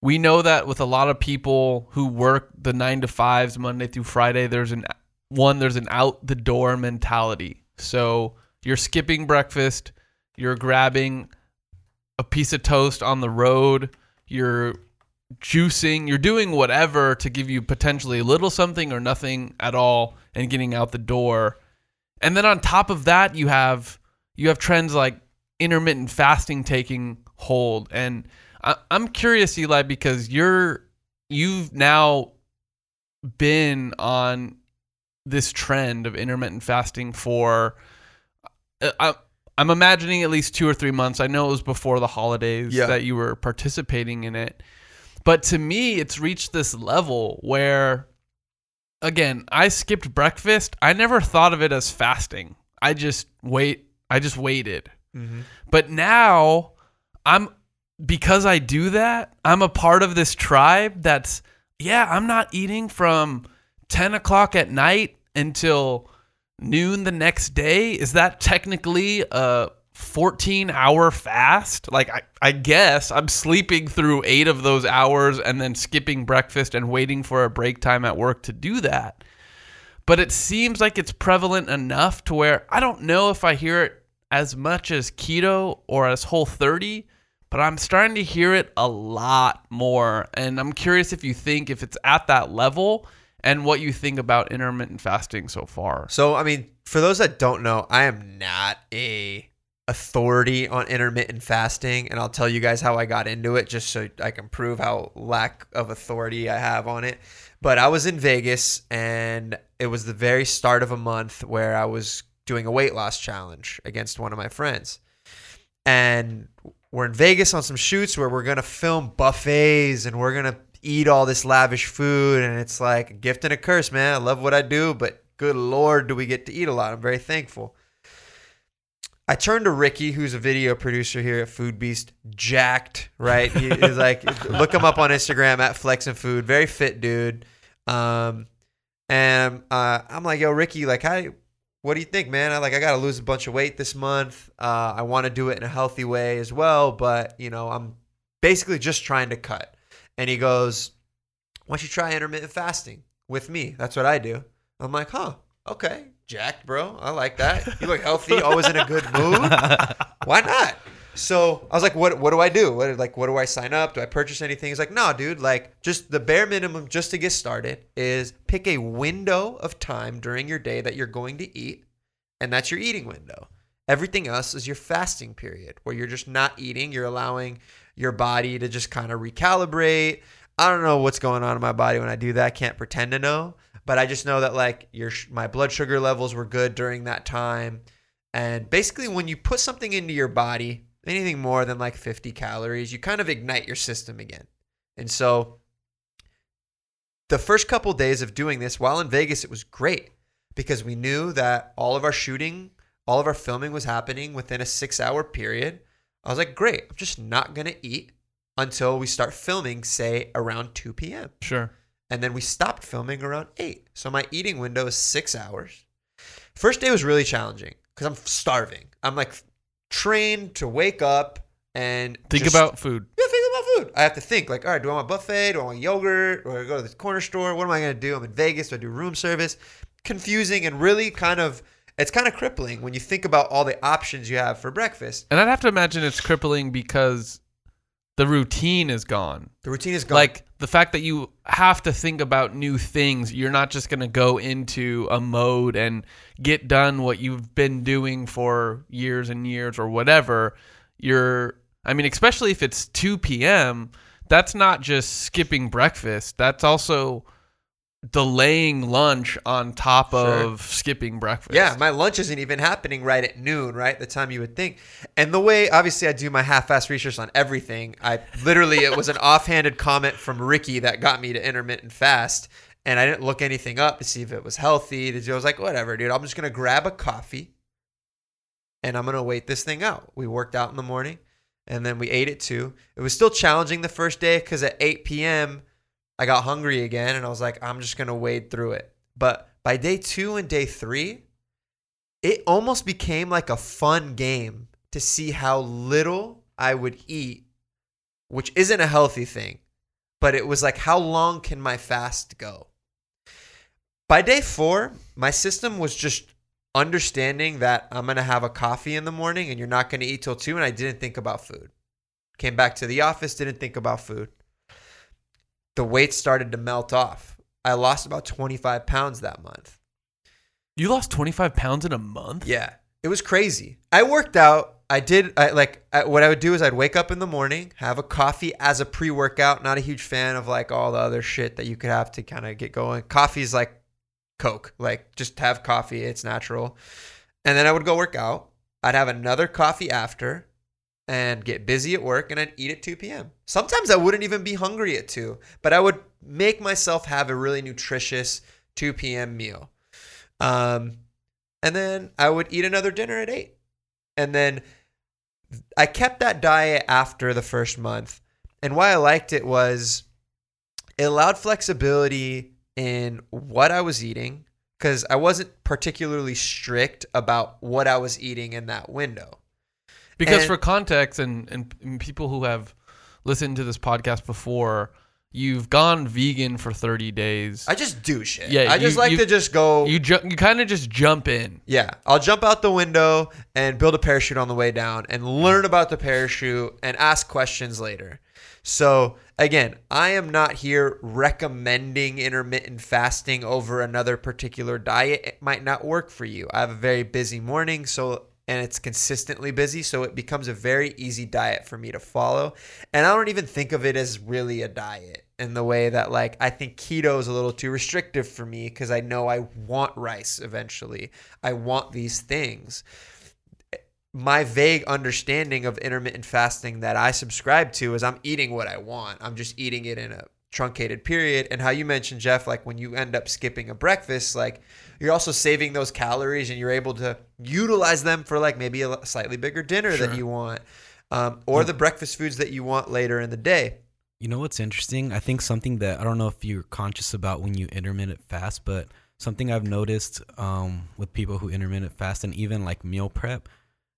[SPEAKER 3] we know that with a lot of people who work the 9 to 5s Monday through Friday, there's an one there's an out the door mentality. So you're skipping breakfast, you're grabbing a piece of toast on the road, you're juicing, you're doing whatever to give you potentially a little something or nothing at all and getting out the door. And then on top of that, you have you have trends like intermittent fasting taking hold. And I, I'm curious, Elie, because you're you've now been on this trend of intermittent fasting for uh, I, I'm imagining at least two or three months. I know it was before the holidays
[SPEAKER 1] Yeah.
[SPEAKER 3] that you were participating in it. But to me, it's reached this level where, again, I skipped breakfast. I never thought of it as fasting. I just wait. I just waited. But now, I'm because I do that. I'm a part of this tribe. That's yeah. I'm not eating from ten o'clock at night until noon the next day. Is that technically a 14 hour fast? Like, I, I guess I'm sleeping through eight of those hours and then skipping breakfast and waiting for a break time at work to do that. But it seems like it's prevalent enough to where I don't know if I hear it as much as keto or as whole 30, but I'm starting to hear it a lot more. And I'm curious if you think if it's at that level and what you think about intermittent fasting so far.
[SPEAKER 1] So, I mean, for those that don't know, I am not a authority on intermittent fasting, and I'll tell you guys how I got into it, just so I can prove how lack of authority I have on it. But I was in Vegas, and it was the very start of a month where I was doing a weight loss challenge against one of my friends, and we're in Vegas on some shoots where we're gonna film buffets and we're gonna eat all this lavish food and it's like a gift and a curse, man. I love what I do, but good lord, do we get to eat a lot? I'm very thankful. I turned to Ricky, who's a video producer here at Food Beast, jacked, right? He, he's (laughs) like, look him up on Instagram at Flex and Food, very fit dude. Um, and uh, I'm like, yo, Ricky, like, how, what do you think, man? I like, I gotta lose a bunch of weight this month. Uh, I want to do it in a healthy way as well, but you know, I'm basically just trying to cut. And he goes, why don't you try intermittent fasting with me? That's what I do. I'm like, huh, okay, jacked, bro. I like that. You look healthy, always in a good mood. Why not? So I was like, what what do I do? What like what do I sign up? Do I purchase anything? He's like, no, dude, like just the bare minimum just to get started is pick a window of time during your day that you're going to eat, and that's your eating window. Everything else is your fasting period where you're just not eating. You're allowing your body to just kind of recalibrate. I don't know what's going on in my body when I do that. I can't pretend to know, but I just know that like your my blood sugar levels were good during that time. And basically, when you put something into your body, anything more than like 50 calories, you kind of ignite your system again. And so, the first couple days of doing this while in Vegas, it was great because we knew that all of our shooting, all of our filming was happening within a six hour period. I was like, great, I'm just not going to eat until we start filming, say around 2 p.m.
[SPEAKER 3] Sure.
[SPEAKER 1] And then we stopped filming around 8. So my eating window is six hours. First day was really challenging because I'm starving. I'm like trained to wake up and
[SPEAKER 3] Think
[SPEAKER 1] just-
[SPEAKER 3] about food.
[SPEAKER 1] yeah, think about food. I have to think like, all right, do I want a buffet? Do I want yogurt? Or go to the corner store? What am I gonna do? I'm in Vegas. Do I do room service? Confusing and really kind of it's kind of crippling when you think about all the options you have for breakfast.
[SPEAKER 3] And I'd have to imagine it's crippling because the routine is gone.
[SPEAKER 1] The routine is gone.
[SPEAKER 3] Like the fact that you have to think about new things. You're not just going to go into a mode and get done what you've been doing for years and years or whatever. You're, I mean, especially if it's 2 p.m., that's not just skipping breakfast. That's also delaying lunch on top
[SPEAKER 1] Sure.
[SPEAKER 3] of skipping breakfast.
[SPEAKER 1] Yeah, my lunch isn't even happening right at noon, right? The time you would think. And the way, obviously, I do my half-ass research on everything. I literally, it was an (laughs) offhanded comment from Ricky that got me to intermittent fast, and I didn't look anything up to see if it was healthy. To I was like, whatever, dude. I'm just gonna grab a coffee, and I'm gonna wait this thing out. We worked out in the morning, and then we ate it too. It was still challenging the first day because at 8 p.m. I got hungry again and I was like, I'm just going to wade through it. But by day two and day three, it almost became like a fun game to see how little I would eat, which isn't a healthy thing. But it was like, how long can my fast go? By day four, my system was just understanding that I'm going to have a coffee in the morning and you're not going to eat till two. And I didn't think about food. Came back to the office, didn't think about food the weight started to melt off. I lost about 25 pounds that month.
[SPEAKER 3] You lost 25 pounds in a month?
[SPEAKER 1] Yeah, it was crazy. I worked out. I did I, like I, what I would do is I'd wake up in the morning, have a coffee as a pre-workout. Not a huge fan of like all the other shit that you could have to kind of get going. Coffee is like Coke, like just have coffee. It's natural. And then I would go work out. I'd have another coffee after, and get busy at work and I'd eat at 2 p.m. Sometimes I wouldn't even be hungry at 2, but I would make myself have a really nutritious 2 p.m. meal. Um, and then I would eat another dinner at 8. And then I kept that diet after the first month. And why I liked it was it allowed flexibility in what I was eating because I wasn't particularly strict about what I was eating in that window.
[SPEAKER 3] Because
[SPEAKER 1] And-
[SPEAKER 3] for context and, and and people who have listened to this podcast before, you've gone vegan for 30 days.
[SPEAKER 1] I just do shit.
[SPEAKER 3] Yeah,
[SPEAKER 1] I just
[SPEAKER 3] you-
[SPEAKER 1] like
[SPEAKER 3] you-
[SPEAKER 1] to just go.
[SPEAKER 3] you ju- you kind of just jump in.
[SPEAKER 1] yeah, I'll jump out the window and build a parachute on the way down and learn about the parachute and ask questions later. So, again, I am not here recommending intermittent fasting over another particular diet. It might not work for you. I have a very busy morning, so and it's consistently busy, so it becomes a very easy diet for me to follow. And I don't even think of it as really a diet in the way that like I think keto is a little too restrictive for me because I know I want rice eventually. I want these things. My vague understanding of intermittent fasting that I subscribe to is I'm eating what I want. I'm just eating it in a truncated period. And how you mentioned, Jeff, like when you end up skipping a breakfast, like you're also saving those calories and you're able to utilize them for like maybe a slightly bigger dinner that you want um, or the breakfast foods that you want later in the day.
[SPEAKER 5] You know what's interesting? I think something that I don't know if you're conscious about when you intermittent fast, but something I've noticed um, with people who intermittent fast and even like meal prep,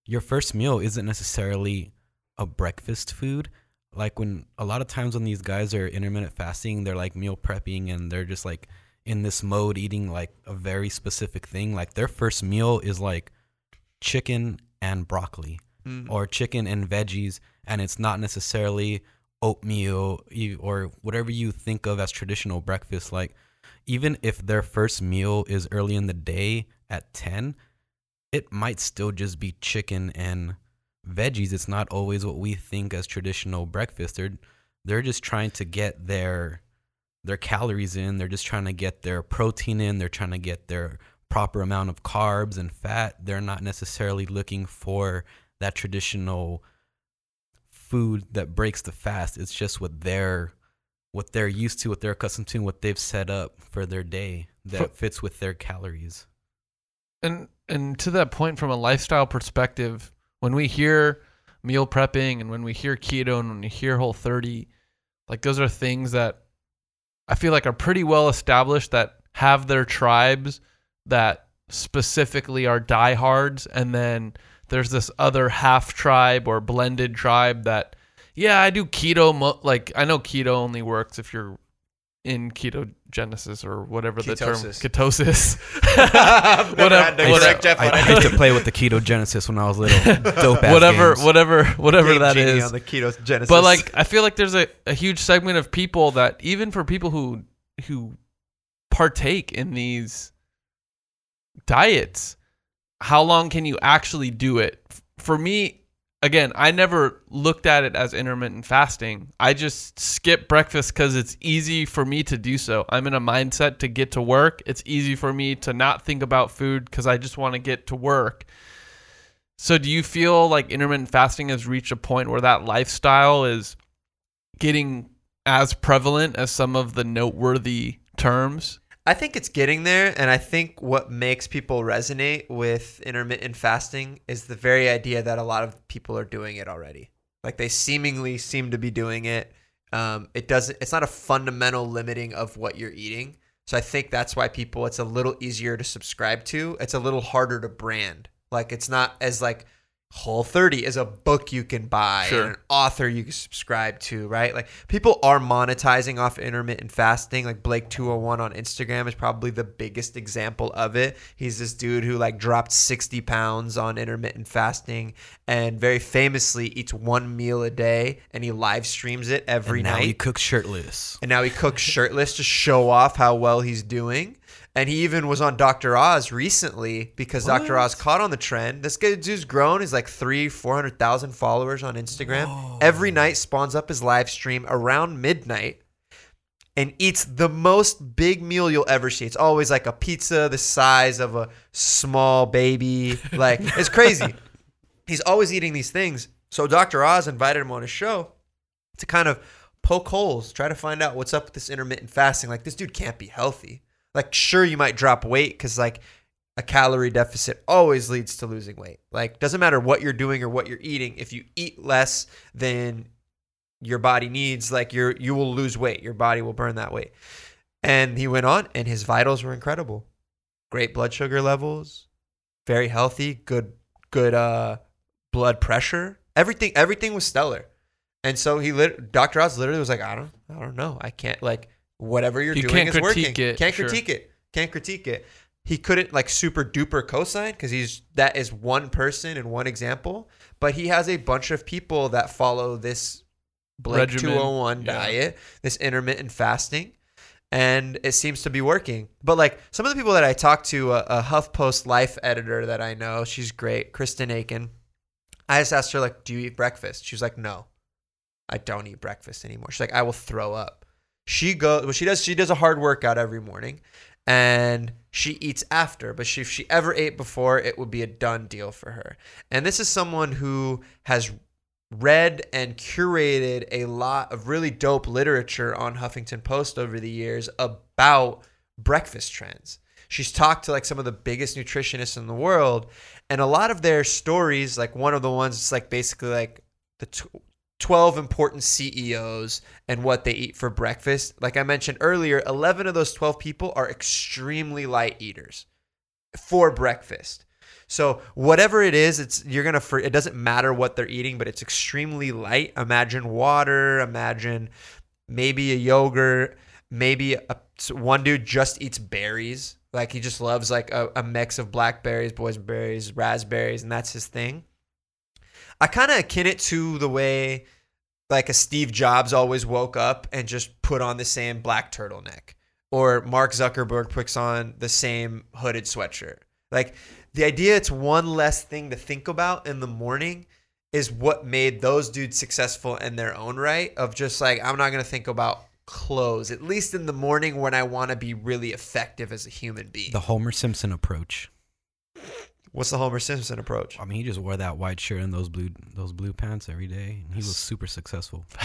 [SPEAKER 5] your first meal isn't necessarily a breakfast food. Like when a lot of times when these guys are intermittent fasting, they're like meal prepping and they're just like in this mode eating like a very specific thing. Like their first meal is like chicken and broccoli mm-hmm. or chicken and veggies, and it's not necessarily oatmeal or whatever you think of as traditional breakfast. Like even if their first meal is early in the day at ten, it might still just be chicken and veggies. It's not always what we think as traditional breakfast. They're they're just trying to get their their calories in. They're just trying to get their protein in. They're trying to get their proper amount of carbs and fat. They're not necessarily looking for that traditional food that breaks the fast. It's just what they're what they're used to, what they're accustomed to, and what they've set up for their day that fits with their calories.
[SPEAKER 3] and and to that point from a lifestyle perspective when we hear meal prepping and when we hear keto and when we hear whole 30 like those are things that i feel like are pretty well established that have their tribes that specifically are diehards. And then there's this other half tribe or blended tribe that yeah i do keto mo- like i know keto only works if you're in ketogenesis or whatever the term
[SPEAKER 1] Ketosis.
[SPEAKER 3] ketosis (laughs) (laughs)
[SPEAKER 1] I've
[SPEAKER 3] Whatever-
[SPEAKER 1] had
[SPEAKER 3] whatever-
[SPEAKER 5] I, I
[SPEAKER 1] any
[SPEAKER 5] used to play with the ketogenesis when I was little. (laughs) Dope
[SPEAKER 3] whatever
[SPEAKER 5] games.
[SPEAKER 3] whatever whatever
[SPEAKER 1] Game
[SPEAKER 3] that
[SPEAKER 1] Genie
[SPEAKER 3] is
[SPEAKER 1] on the keto genesis.
[SPEAKER 3] but like i feel like there's a, a huge segment of people that even for people who who partake in these diets how long can you actually do it for me again i never looked at it as intermittent fasting. I just skip breakfast because it's easy for me to do so. I'm in a mindset to get to work. It's easy for me to not think about food because i just want to get to work. So do you feel like intermittent fasting has reached a point where that lifestyle is getting as prevalent as some of the noteworthy terms?
[SPEAKER 1] I think it's getting there, and I think what makes people resonate with intermittent fasting is the very idea that a lot of people are doing it already. Like they seemingly seem to be doing it. Um, it doesn't. It's not a fundamental limiting of what you're eating. So I think that's why people. It's a little easier to subscribe to. It's a little harder to brand. Like it's not as like Whole 30 is a book you can buy
[SPEAKER 3] Sure.
[SPEAKER 1] an author you can subscribe to, right? Like people are monetizing off intermittent fasting. Like Blake 201 on Instagram is probably the biggest example of it. He's this dude who like dropped 60 pounds on intermittent fasting and very famously eats one meal a day and he live streams it every
[SPEAKER 5] and now
[SPEAKER 1] night.
[SPEAKER 5] he cooks shirtless.
[SPEAKER 1] And now he cooks shirtless to show off how well he's doing. And he even was on Dr. Oz recently because Dr. Oz caught on the trend. This guy dude's grown. He's like three, 400,000 followers on Instagram. Every night spawns up his live stream around midnight and eats the most big meal you'll ever see. It's always like a pizza the size of a small baby. (laughs) Like, it's crazy. He's always eating these things. So Dr. Oz invited him on his show to kind of poke holes, try to find out what's up with this intermittent fasting. Like, this dude can't be healthy. Like, sure, you might drop weight because, like, a calorie deficit always leads to losing weight. Like, doesn't matter what you're doing or what you're eating. If you eat less than your body needs, like, you're you will lose weight. Your body will burn that weight. And he went on, and his vitals were incredible. Great blood sugar levels, very healthy, good good uh blood pressure. Everything everything was stellar. And so he lit Dr. Oz literally was like, I don't I don't know. I can't like whatever you're
[SPEAKER 3] You
[SPEAKER 1] doing is working.
[SPEAKER 3] it,
[SPEAKER 1] Can't
[SPEAKER 3] sure.
[SPEAKER 1] critique it. Can't critique it. He couldn't like super duper cosign because he's that is one person and one example. But he has a bunch of people that follow this Blake
[SPEAKER 3] Regimen,
[SPEAKER 1] 201
[SPEAKER 3] yeah.
[SPEAKER 1] diet, this intermittent fasting, and it seems to be working. But like some of the people that I talked to, a, a HuffPost Life editor that I know, she's great, Kristen Aiken. I just asked her like, "Do you eat breakfast?" She was like, "No, I don't eat breakfast anymore." She's like, "I will throw up." She goes, well, she does, she does a hard workout every morning, and she eats after. But she, if she ever ate before, it would be a done deal for her. And this is someone who has read and curated a lot of really dope literature on Huffington Post over the years about breakfast trends. She's talked to like some of the biggest nutritionists in the world, and a lot of their stories, like one of the ones, it's like basically like the tw- 12 important CEOs and what they eat for breakfast. Like I mentioned earlier, 11 of those 12 people are extremely light eaters for breakfast. So whatever it is, it's you're gonna. It doesn't matter what they're eating, but it's extremely light. Imagine water. Imagine maybe a yogurt. Maybe a, one dude just eats berries. Like he just loves like a, a mix of blackberries, boysenberries, raspberries, and that's his thing. I kind of akin it to the way like a Steve Jobs always woke up and just put on the same black turtleneck, or Mark Zuckerberg puts on the same hooded sweatshirt. Like the idea it's one less thing to think about in the morning is what made those dudes successful in their own right of just like I'm not going to think about clothes at least in the morning when I want to be really effective as a human being.
[SPEAKER 5] The Homer Simpson approach.
[SPEAKER 1] What's the Homer Simpson approach?
[SPEAKER 5] I mean, he just wore that white shirt and those blue those blue pants every day, and he was super successful. (laughs)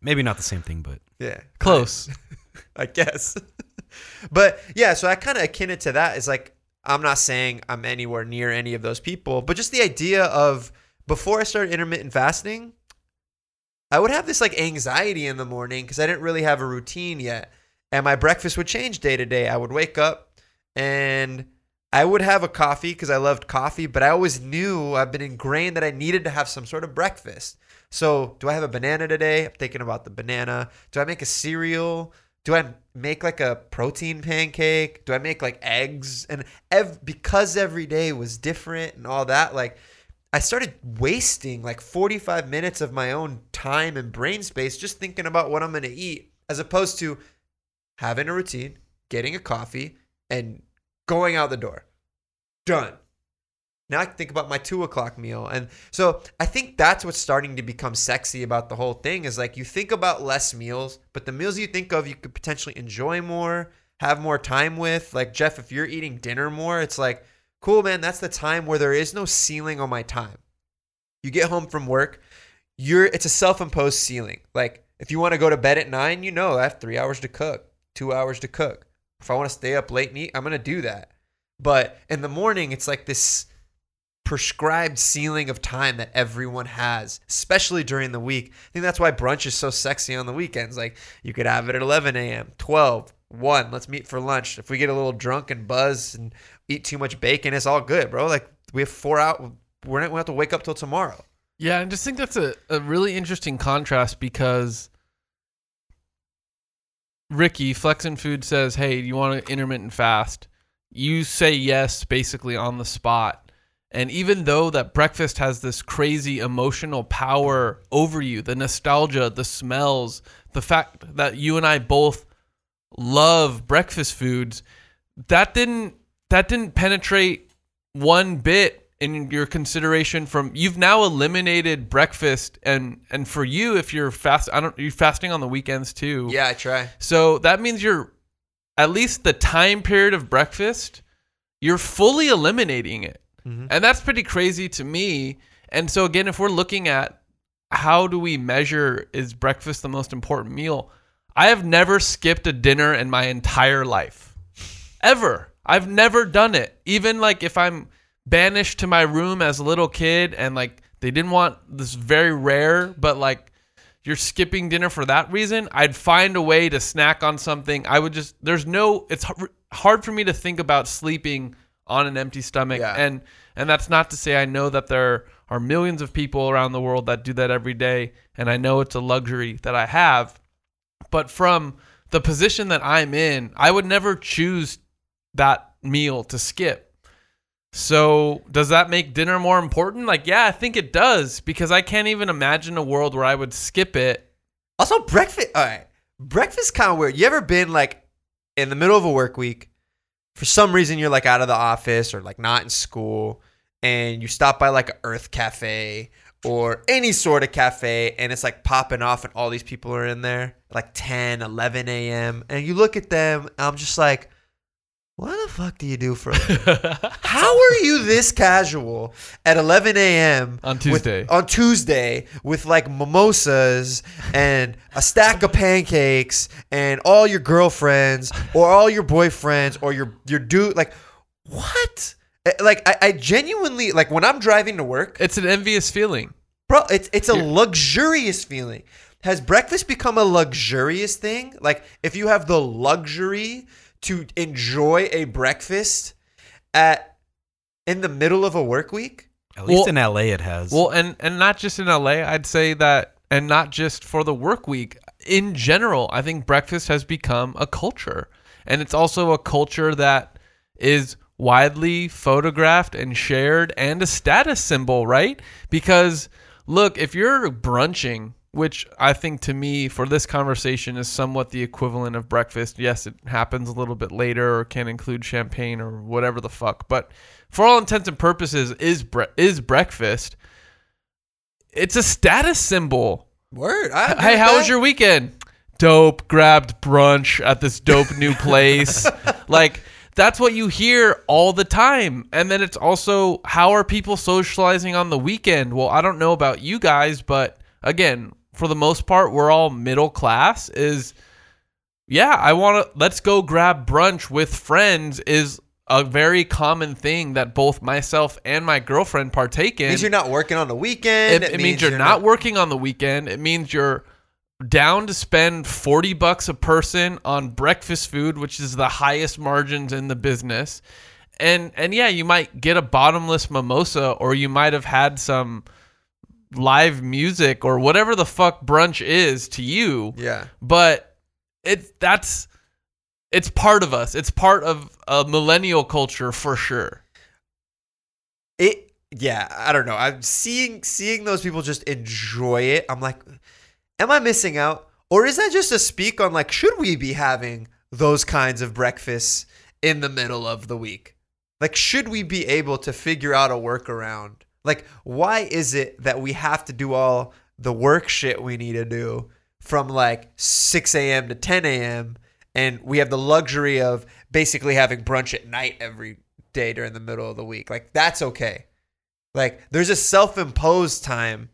[SPEAKER 5] Maybe not the same thing, but
[SPEAKER 1] Yeah.
[SPEAKER 3] Close. (laughs)
[SPEAKER 1] I guess. (laughs) but yeah, so I kind of akin it to that is like I'm not saying I'm anywhere near any of those people, but just the idea of before I started intermittent fasting, I would have this like anxiety in the morning because I didn't really have a routine yet. And my breakfast would change day to day. I would wake up and I would have a coffee because I loved coffee, but I always knew I've been ingrained that I needed to have some sort of breakfast. So, do I have a banana today? I'm thinking about the banana. Do I make a cereal? Do I make like a protein pancake? Do I make like eggs? And ev- because every day was different and all that, like I started wasting like 45 minutes of my own time and brain space just thinking about what I'm going to eat as opposed to having a routine, getting a coffee, and going out the door. Done. Now I can think about my two o'clock meal. And so I think that's what's starting to become sexy about the whole thing is like you think about less meals, but the meals you think of you could potentially enjoy more, have more time with. Like Jeff, if you're eating dinner more, it's like, cool, man, that's the time where there is no ceiling on my time. You get home from work, you're it's a self-imposed ceiling. Like if you want to go to bed at nine, you know I have three hours to cook, two hours to cook. If I want to stay up late and eat, I'm gonna do that. But in the morning, it's like this prescribed ceiling of time that everyone has, especially during the week. I think that's why brunch is so sexy on the weekends. Like you could have it at 11 a.m., 12, 1, let's meet for lunch. If we get a little drunk and buzz and eat too much bacon, it's all good, bro. Like we have four out. We're not, we have to wake up till tomorrow.
[SPEAKER 3] Yeah, I just think that's a, a really interesting contrast because Ricky, Flex and Food says, Hey, do you want to intermittent fast? You say yes basically on the spot. And even though that breakfast has this crazy emotional power over you, the nostalgia, the smells, the fact that you and I both love breakfast foods, that didn't that didn't penetrate one bit in your consideration from you've now eliminated breakfast and and for you if you're fast I don't you're fasting on the weekends too.
[SPEAKER 1] Yeah, I try.
[SPEAKER 3] So that means you're at least the time period of breakfast, you're fully eliminating it.
[SPEAKER 1] Mhm.
[SPEAKER 3] And that's pretty crazy to me. And so again, if we're looking at how do we measure is breakfast the most important meal? I have never skipped a dinner in my entire life. Ever. I've never done it. Even like if I'm banished to my room as a little kid and like they didn't want this very rare, but like you're skipping dinner for that reason, I'd find a way to snack on something. I would just there's no it's hard for me to think about sleeping on an empty stomach
[SPEAKER 1] Yeah.
[SPEAKER 3] and and that's not to say I know that there are millions of people around the world that do that every day and I know it's a luxury that I have but from the position that I'm in, I would never choose that meal to skip. So, does that make dinner more important? Like, yeah, I think it does because I can't even imagine a world where I would skip it.
[SPEAKER 1] Also, breakfast. All right, breakfast kind of weird. You ever been like in the middle of a work week? For some reason, you're like out of the office or like not in school, and you stop by like a Urth Caffé or any sort of cafe, and it's like popping off, and all these people are in there like 10, 11 a.m. And you look at them, I'm just like, what the fuck do you do for? (laughs) How are you this casual at 11 a.m.
[SPEAKER 3] On
[SPEAKER 1] with-
[SPEAKER 3] Tuesday.
[SPEAKER 1] on Tuesday with like mimosas and a stack of pancakes and all your girlfriends or all your boyfriends or your your dude like what? Eh, Like I, I genuinely like when I'm driving to work,
[SPEAKER 3] It's an envious feeling.
[SPEAKER 1] bro. It's it's a luxurious feeling. Has breakfast become a luxurious thing? Like if you have the luxury to enjoy a breakfast at in the middle of a work week,
[SPEAKER 5] At least
[SPEAKER 3] Well-
[SPEAKER 5] in LA, it has.
[SPEAKER 3] Well, and and not just in LA, I'd say that, and not just for the work week. In general, I think breakfast has become a culture, and it's also a culture that is widely photographed and shared, and a status symbol, right? Because look, if you're brunching which I think to me for this conversation is somewhat the equivalent of breakfast. Yes, it happens a little bit later or can include champagne or whatever the fuck, but for all intents and purposes is bre- is breakfast. It's a status symbol.
[SPEAKER 1] Word.
[SPEAKER 3] Hey, how
[SPEAKER 1] that.
[SPEAKER 3] was your weekend? Dope. Grabbed brunch at this dope new (laughs) place. like that's what you hear all the time. And then it's also how are people socializing on the weekend? Well, I don't know about you guys, but again, for the most part, we're all middle class. Is yeah, I want to let's go grab brunch with friends is a very common thing that both myself and my girlfriend partake in
[SPEAKER 1] It means you're not working on the weekend.
[SPEAKER 3] it, it means, you're, not, working on the weekend. It means you're down to spend 40 bucks a person on breakfast food, which is the highest margins in the business. And and yeah, you might get a bottomless mimosa or you might have had some live music or whatever the fuck brunch is to you
[SPEAKER 1] Yeah.
[SPEAKER 3] but it that's it's part of us. It's part of a millennial culture for sure.
[SPEAKER 1] It. Yeah. I don't know. I'm seeing seeing those people just enjoy it. I'm like, am I missing out, or is that just a speak on like, should we be having those kinds of breakfasts in the middle of the week? Like, should we be able to figure out a workaround? Like, why is it that we have to do all the work shit we need to do from like 6 a.m. to 10 a.m. and we have the luxury of basically having brunch at night every day during the middle of the week? Like, that's okay. Like, there's a self imposed time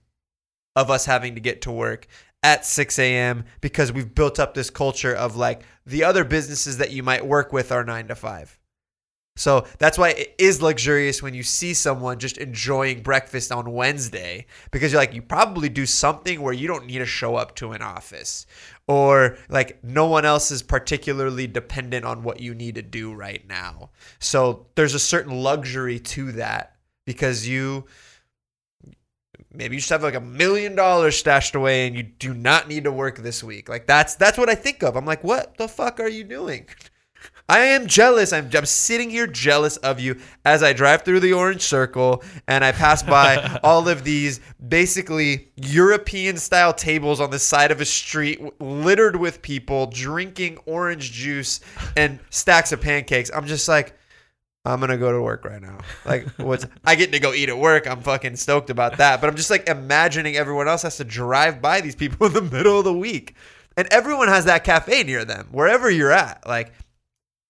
[SPEAKER 1] of us having to get to work at 6 a.m. because we've built up this culture of like the other businesses that you might work with are nine to five. So that's why it is luxurious when you see someone just enjoying breakfast on Wednesday because you're like, you probably do something where you don't need to show up to an office or like no one else is particularly dependent on what you need to do right now. So there's a certain luxury to that because you maybe you just have like a million dollars stashed away and you do not need to work this week. Like that's that's what I think of. I'm like, what the fuck are you doing? I am jealous. I'm, I'm sitting here jealous of you as I drive through the orange circle and I pass by (laughs) all of these basically European style tables on the side of a street littered with people drinking orange juice and stacks of pancakes. I'm just like, I'm gonna go to work right now. Like, what's I get to go eat at work. I'm fucking stoked about that. But I'm just like imagining everyone else has to drive by these people (laughs) in the middle of the week, and everyone has that cafe near them wherever you're at. Like,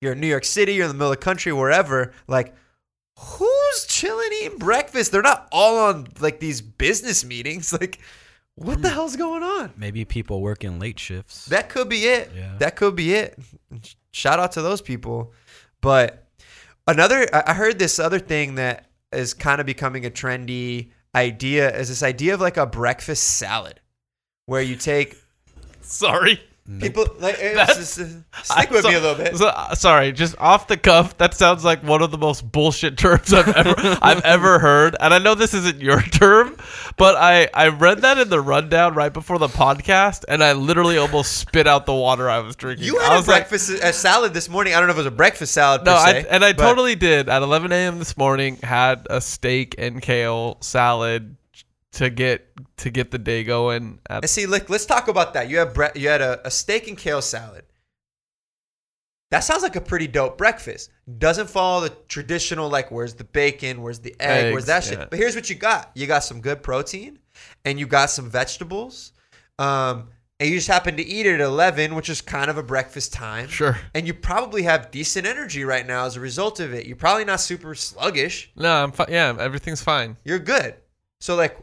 [SPEAKER 1] you're in New York City, you're in the middle of the country, wherever. Like, who's chilling eating breakfast? They're not all on like these business meetings. (laughs) Like, what the hell's going on?
[SPEAKER 5] Maybe people working late shifts.
[SPEAKER 1] That could be it.
[SPEAKER 5] Yeah.
[SPEAKER 1] That could be it. Shout out to those people. But another, I I heard this other thing that is kind of becoming a trendy idea is this idea of like a breakfast salad where you take (laughs)
[SPEAKER 3] Sorry.
[SPEAKER 1] People like just, uh, stick with
[SPEAKER 3] So-
[SPEAKER 1] me a little bit.
[SPEAKER 3] so- uh, sorry, just off the cuff. That sounds like one of the most bullshit terms I've ever (laughs) I've ever heard. And I know this isn't your term, but I I read that in the rundown right before the podcast, and I literally almost spit out the water I was drinking.
[SPEAKER 1] You
[SPEAKER 3] I
[SPEAKER 1] had a
[SPEAKER 3] was like,
[SPEAKER 1] breakfast a salad this morning. I don't know if it was a breakfast salad.
[SPEAKER 3] no,
[SPEAKER 1] per
[SPEAKER 3] I, and I totally did. At 11 a.m. this morning, had a steak and kale salad to get to get the day going. At,
[SPEAKER 1] And see, like, let's talk about that. You have bre- you had a, a steak and kale salad. That sounds like a pretty dope breakfast. Doesn't follow the traditional like, where's the bacon, where's the egg, where's that
[SPEAKER 3] Eggs,
[SPEAKER 1] shit.
[SPEAKER 3] yeah.
[SPEAKER 1] But here's what you got: you got some good protein, and you got some vegetables, um, and you just happen to eat it at eleven, which is kind of a breakfast time.
[SPEAKER 3] Sure.
[SPEAKER 1] And you probably have decent energy right now as a result of it. You're probably not super sluggish.
[SPEAKER 3] no, I'm fine. yeah, everything's fine.
[SPEAKER 1] You're good. So like,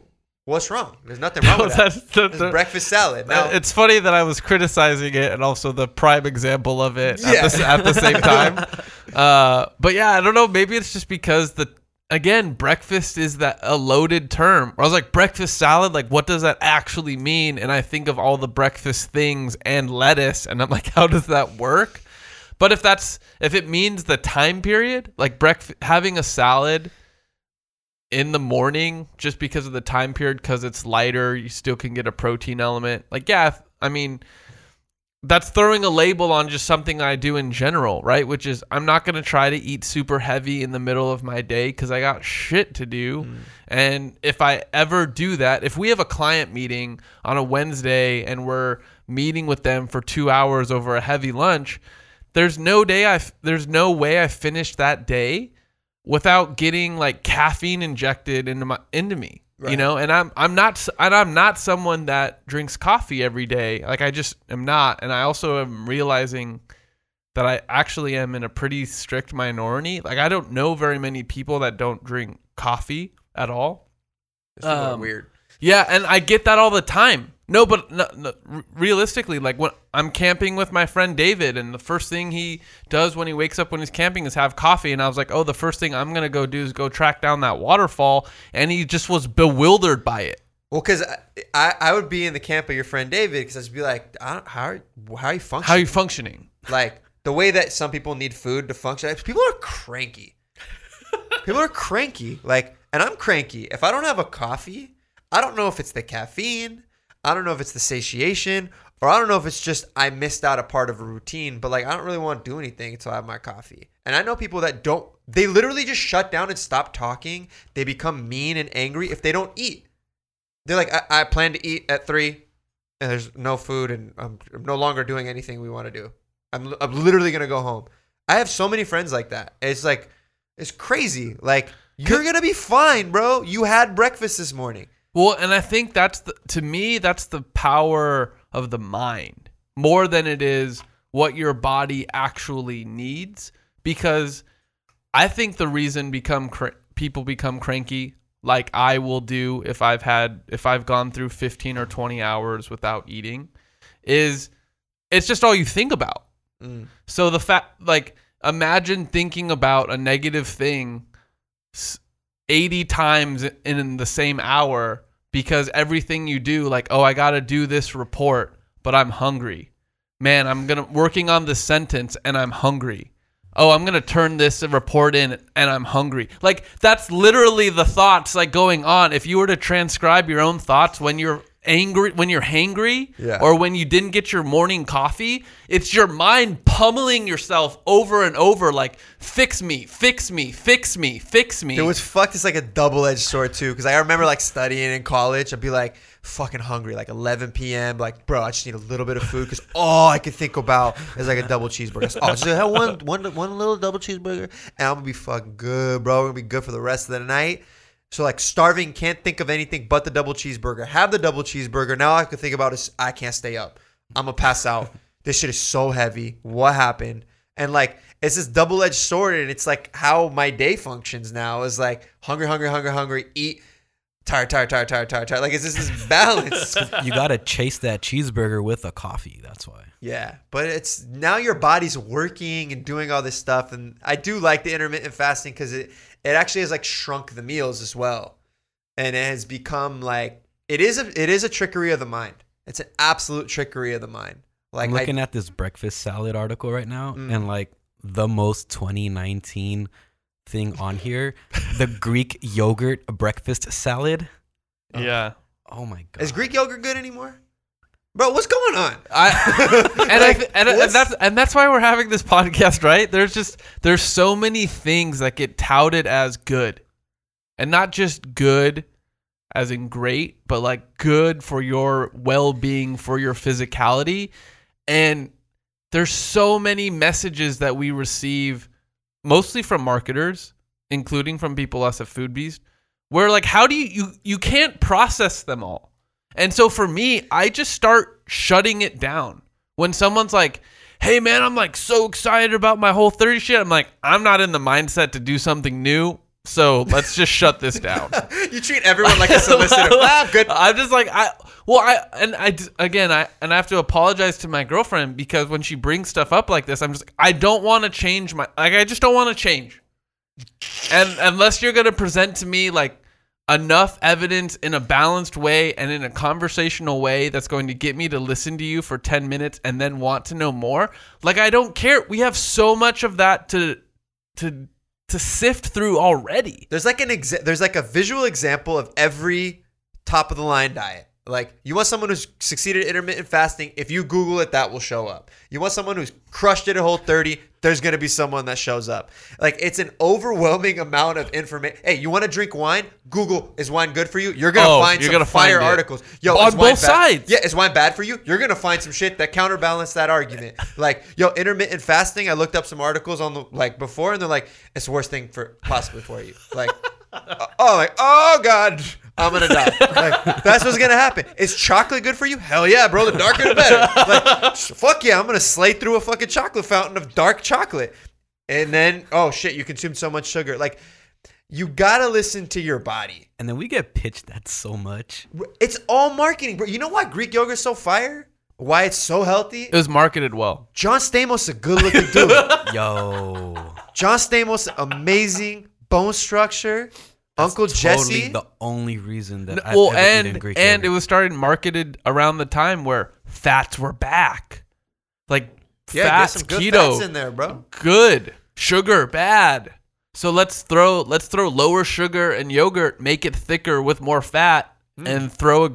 [SPEAKER 1] what's wrong? There's nothing wrong with that.
[SPEAKER 3] That's-
[SPEAKER 1] It's breakfast salad. Now,
[SPEAKER 3] Uh, it's funny that I was criticizing it and also the prime example of it
[SPEAKER 1] Yeah.
[SPEAKER 3] at, the, at the same time. (laughs) uh, but yeah, I don't know. Maybe it's just because the again breakfast is that a loaded term. I was like breakfast salad. Like, what does that actually mean? And I think of all the breakfast things and lettuce, and I'm like, (laughs) how does that work? But if that's if it means the time period, like breakfast having a salad in the morning just because of the time period because it's lighter you still can get a protein element like yeah i mean that's throwing a label on just something I do in general, right? Which is I'm not going to try to eat super heavy in the middle of my day cuz I got shit to do. Mm. And if I ever do that, if we have a client meeting on a Wednesday and we're meeting with them for 2 hours over a heavy lunch, there's no day I f- there's no way I finished that day without getting like caffeine injected into my into me. You know, and I'm I'm not and I'm not someone that drinks coffee every day. Like I just am not, and I also am realizing that I actually am in a pretty strict minority. Like I don't know very many people that don't drink coffee at all. Um,
[SPEAKER 1] weird.
[SPEAKER 3] Yeah, and I get that all the time. No, but no, no, realistically, like when I'm camping with my friend David, and the first thing he does when he wakes up when he's camping is have coffee, and I was like, oh, the first thing I'm gonna go do is go track down that waterfall, and he just was bewildered by it.
[SPEAKER 1] Well, because I, I I would be in the camp of your friend David because I'd be like, I don't, how are, how are you functioning?
[SPEAKER 3] How are you functioning?
[SPEAKER 1] like the way that some people need food to function. People are cranky. (laughs) people are cranky. Like, and I'm cranky. If I don't have a coffee, I don't know if it's the caffeine. I don't know if it's the satiation, or I don't know if it's just I missed out a part of a routine. But like, I don't really want to do anything until I have my coffee. And I know people that don't. They literally just shut down and stop talking. They become mean and angry if they don't eat. They're like, I, I plan to eat at three, and there's no food, and I'm, I'm no longer doing anything we want to do. I'm, I'm literally gonna go home. I have so many friends like that. It's like it's crazy. Like you're gonna be fine, bro. You had breakfast this morning.
[SPEAKER 3] Well, and I think that's the, to me that's the power of the mind more than it is what your body actually needs because I think the reason become cr- people become cranky like I will do if I've had if I've gone through 15 or 20 hours without eating is it's just all you think about. Mm. So the fact like imagine thinking about a negative thing s- 80 times in the same hour because everything you do like oh I got to do this report but I'm hungry. Man, I'm going to working on this sentence and I'm hungry. Oh, I'm going to turn this report in and I'm hungry. Like that's literally the thoughts like going on. If you were to transcribe your own thoughts when you're angry when you're hangry
[SPEAKER 1] Yeah.
[SPEAKER 3] or when you didn't get your morning coffee, it's your mind pummeling yourself over and over like fix me, fix me, fix me, fix me.
[SPEAKER 1] It was fucked. It's like a double edged sword too. Because I remember like studying in college. I'd be like fucking hungry, like 11 p.m. Like, bro, I just need a little bit of food because all I could think about is like a double cheeseburger. So, oh, just have one, one, one little double cheeseburger, and I'm gonna be fucking good, bro. We're gonna be good for the rest of the night. So like starving, can't think of anything but the double cheeseburger. Have the double cheeseburger. Now I can think about is I can't stay up. I'm gonna pass out. (laughs) This shit is so heavy. What happened? And like it's this double edged sword, and it's like how my day functions now is like hungry, hungry, hungry, hungry, eat, tired, tired, tired, tired, tired, tired. Like it's just this balance. (laughs)
[SPEAKER 5] You gotta chase that cheeseburger with a coffee. That's why.
[SPEAKER 1] Yeah, but it's now your body's working and doing all this stuff, and I do like the intermittent fasting because it it actually has like shrunk the meals as well, and it has become like it is a it is a trickery of the mind. It's an absolute trickery of the mind. Like
[SPEAKER 5] I'm
[SPEAKER 1] I-
[SPEAKER 5] looking at this breakfast salad article right now,
[SPEAKER 1] Mm.
[SPEAKER 5] and like the most 2019 thing on here, the (laughs) Greek yogurt breakfast salad.
[SPEAKER 3] yeah.
[SPEAKER 5] Oh, oh my god!
[SPEAKER 1] is Greek yogurt good anymore, bro? What's going on?
[SPEAKER 3] I (laughs) and
[SPEAKER 1] Like,
[SPEAKER 3] th- and, and that's and that's why we're having this podcast, right? There's just there's so many things that get touted as good, and not just good, as in great, but like good for your well-being, for your physicality, and there's so many messages that we receive, mostly from marketers, including from people us at Food Beast, where like how do you you you can't process them all. And so for me, I just start shutting it down. When someone's like, "Hey man, I'm like so excited about my whole 30 shit." I'm like, "I'm not in the mindset to do something new." So let's just shut this down. (laughs)
[SPEAKER 1] you treat everyone like a (laughs) solicitor. ah, good.
[SPEAKER 3] I'm just like I well I and I again I and I have to apologize to my girlfriend because when she brings stuff up like this, I'm just like I don't want to change my like I just don't want to change. And unless you're gonna present to me like enough evidence in a balanced way and in a conversational way that's going to get me to listen to you for 10 minutes and then want to know more, like I don't care. We have so much of that to to to sift through already.
[SPEAKER 1] There's like an exa- there's like a visual example of every top of the line diet. Like you want someone who's succeeded at intermittent fasting. If you Google it, that will show up. You want someone who's crushed it at Whole 30. There's gonna be someone that shows up. Like it's an overwhelming amount of information. Hey, you want to drink wine? Google is wine good for you? You're gonna
[SPEAKER 3] Oh,
[SPEAKER 1] find
[SPEAKER 3] you're
[SPEAKER 1] some
[SPEAKER 3] gonna find
[SPEAKER 1] fire
[SPEAKER 3] it.
[SPEAKER 1] articles. Yo,
[SPEAKER 3] On both
[SPEAKER 1] bad-
[SPEAKER 3] sides.
[SPEAKER 1] Yeah, is wine bad for you? You're gonna find some shit that counterbalance that argument. Like, yo, intermittent fasting. I looked up some articles on the like before, and they're like, it's the worst thing for possibly for you. Like, (laughs) uh, oh, like, oh god, I'm gonna die. (laughs) Like, that's what's gonna happen. Is chocolate good for you? Hell yeah, bro. The darker the better. Like, (laughs) fuck yeah, I'm gonna slay through a fucking chocolate fountain of dark chocolate. And then, oh shit, you consumed so much sugar. Like, you gotta listen to your body.
[SPEAKER 5] And then we get pitched that so much.
[SPEAKER 1] It's all marketing, bro. You know why Greek yogurt's so fire? Why it's so healthy?
[SPEAKER 3] It was marketed well.
[SPEAKER 1] John Stamos a good looking dude. (laughs)
[SPEAKER 5] Yo.
[SPEAKER 1] John Stamos, amazing bone structure. Uncle
[SPEAKER 5] Totally
[SPEAKER 1] Jesse.
[SPEAKER 5] the only reason that I've
[SPEAKER 3] well,
[SPEAKER 5] ever
[SPEAKER 3] and
[SPEAKER 5] eaten Greek
[SPEAKER 3] and it was started marketed around the time where fats were back, like
[SPEAKER 1] yeah, get
[SPEAKER 3] fats,
[SPEAKER 1] some good
[SPEAKER 3] keto,
[SPEAKER 1] fats in there, bro.
[SPEAKER 3] good, sugar bad. So let's throw let's throw lower sugar and yogurt, make it thicker with more fat,
[SPEAKER 1] Hmm.
[SPEAKER 3] and throw a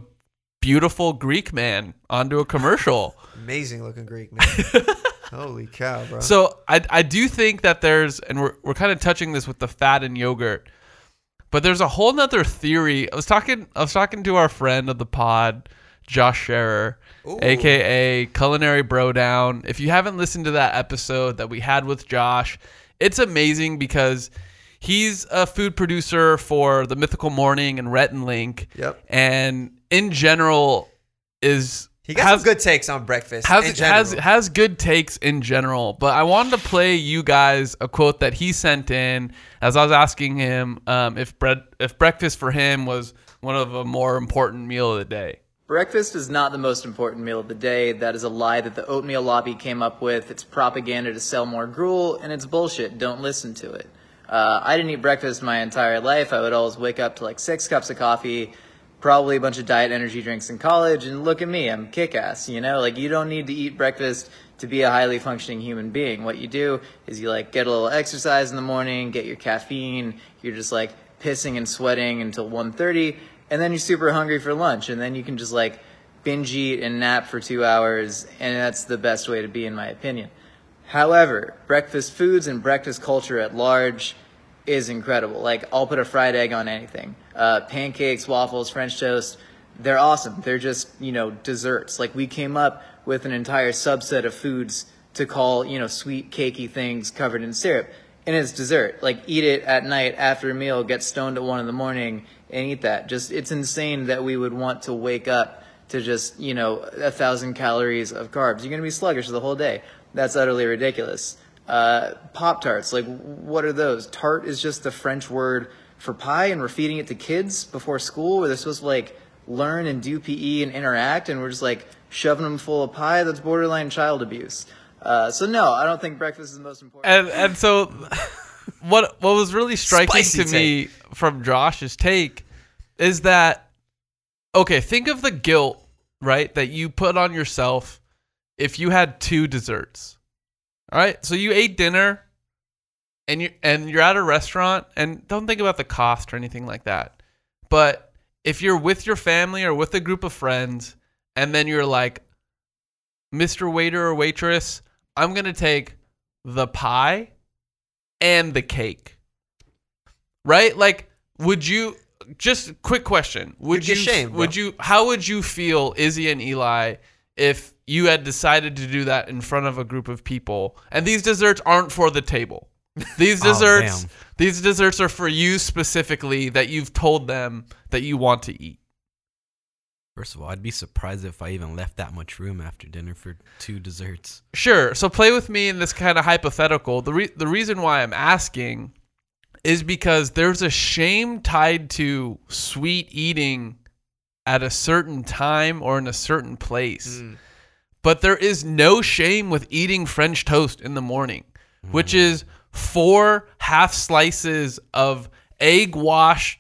[SPEAKER 3] beautiful Greek man onto a commercial. (laughs)
[SPEAKER 1] Amazing looking Greek man. (laughs) Holy cow, bro.
[SPEAKER 3] So I I do think that there's and we're we're kind of touching this with the fat and yogurt. But there's a whole nother theory. I was talking I was talking to our friend of the pod, Josh Scherer, aka Culinary Bro Down. If you haven't listened to that episode that we had with Josh, it's amazing because he's a food producer for the Mythical Morning and Rhett and Link.
[SPEAKER 1] Yep.
[SPEAKER 3] And in general is
[SPEAKER 1] he got
[SPEAKER 3] has-
[SPEAKER 1] some good takes on breakfast.
[SPEAKER 3] has
[SPEAKER 1] in general.
[SPEAKER 3] has has good takes in general, but I wanted to play you guys a quote that he sent in as I was asking him um, if bread if breakfast for him was one of a more important meal of the day.
[SPEAKER 6] Breakfast is not the most important meal of the day. That is a lie that the oatmeal lobby came up with. It's propaganda to sell more gruel, and it's bullshit. Don't listen to it. Uh, I didn't eat breakfast my entire life. I would always wake up to like six cups of coffee, probably a bunch of diet energy drinks in college, and look at me, I'm kick ass. You know, like you don't need to eat breakfast to be a highly functioning human being. What you do is you like get a little exercise in the morning, get your caffeine, you're just like pissing and sweating until 1.30, and then you're super hungry for lunch, and then you can just like binge eat and nap for two hours, and that's the best way to be, in my opinion. However, breakfast foods and breakfast culture at large is incredible. Like, I'll put a fried egg on anything. Uh, pancakes, waffles, French toast, they're awesome. They're just, you know, desserts. Like, we came up with an entire subset of foods to call, you know, sweet, cakey things covered in syrup. And it's dessert. Like, eat it at night after a meal, get stoned at one in the morning, and eat that. Just, it's insane that we would want to wake up to just, you know, a thousand calories of carbs. You're going to be sluggish the whole day. That's utterly ridiculous. Uh, Pop Tarts, like, what are those? Tart is just the French word for pie, and we're feeding it to kids before school where they're supposed to, like, learn and do PE and interact, and we're just, like, shoving them full of pie. That's borderline child abuse. Uh, so, no, I don't think breakfast is the most important.
[SPEAKER 3] And and so (laughs) what what was really striking
[SPEAKER 1] Spicy
[SPEAKER 3] to me from Josh's take is that okay, think of the guilt, right, that you put on yourself if you had two desserts. All right? So you ate dinner and you and you're at a restaurant and don't think about the cost or anything like that. But if you're with your family or with a group of friends and then you're like Mr. Waiter or waitress, I'm going to take the pie and the cake. Right? Like would you just quick question. Would you
[SPEAKER 1] bro.
[SPEAKER 3] would you how would you feel Izzy and Elie if you had decided to do that in front of a group of people and these desserts aren't for the table? These (laughs)
[SPEAKER 5] Oh,
[SPEAKER 3] desserts
[SPEAKER 5] damn.
[SPEAKER 3] these desserts are for you specifically that you've told them that you want to eat.
[SPEAKER 5] First of all, I'd be surprised if I even left that much room after dinner for two desserts.
[SPEAKER 3] Sure. So play with me in this kind of hypothetical. The re- the reason why I'm asking is because there's a shame tied to sweet eating at a certain time or in a certain place. Hmm. But there is no shame with eating French toast in the morning, which hmm. is four half slices of egg wash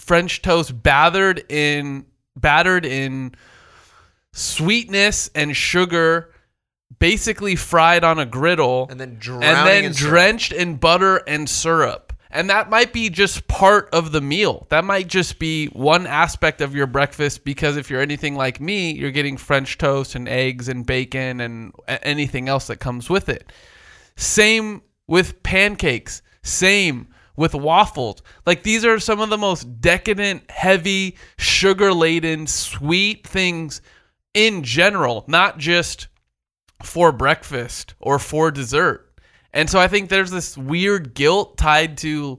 [SPEAKER 3] French toast battered in battered in sweetness and sugar, basically fried on a griddle,
[SPEAKER 1] and then
[SPEAKER 3] and then
[SPEAKER 1] in
[SPEAKER 3] drenched in butter and syrup. And that might be just part of the meal. That might just be one aspect of your breakfast because if you're anything like me, you're getting French toast and eggs and bacon and anything else that comes with it. Same with pancakes. Same with waffles. Like these are some of the most decadent, heavy, sugar laden, sweet things in general, not just for breakfast or for dessert. And so I think there's this weird guilt tied to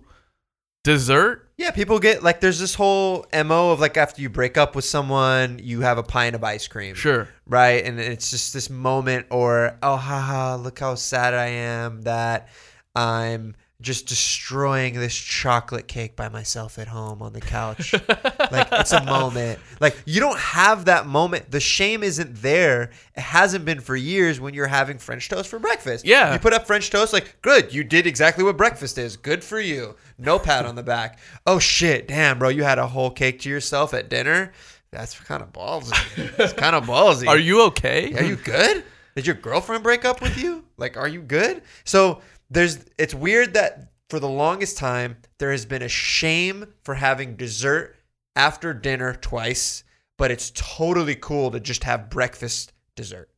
[SPEAKER 3] dessert.
[SPEAKER 1] Yeah, people get like there's this whole mo of like after you break up with someone, you have a pint of ice cream.
[SPEAKER 3] Sure.
[SPEAKER 1] right? And it's just this moment, or oh, haha, look how sad I am that I'm just destroying this chocolate cake by myself at home on the couch. like it's a (laughs) moment. Like you don't have that moment. The shame isn't there. It hasn't been for years when you're having French toast for breakfast.
[SPEAKER 3] Yeah.
[SPEAKER 1] You put up French toast, like, good, you did exactly what breakfast is. Good for you. No pat on the back. Oh shit, damn, bro, you had a whole cake to yourself at dinner. That's kind of ballsy. It's kind of (laughs) ballsy.
[SPEAKER 3] Are you okay?
[SPEAKER 1] Are you good? Did your girlfriend break up with you? Like, are you good? So there's it's weird that for the longest time there has been a shame for having dessert after dinner twice, but it's totally cool to just have breakfast dessert.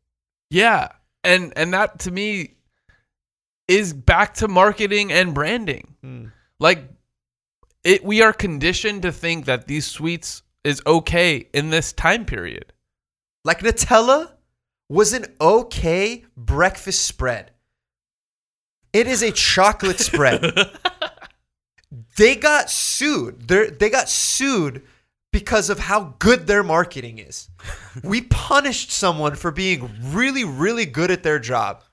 [SPEAKER 3] Yeah. And and that to me is back to marketing and branding.
[SPEAKER 1] Hmm.
[SPEAKER 3] Like it we are conditioned to think that these sweets is okay in this time period.
[SPEAKER 1] Like Nutella was an okay breakfast spread. It is a chocolate spread. (laughs) they got sued. They they got sued because of how good their marketing is. we punished someone for being really really good at their job.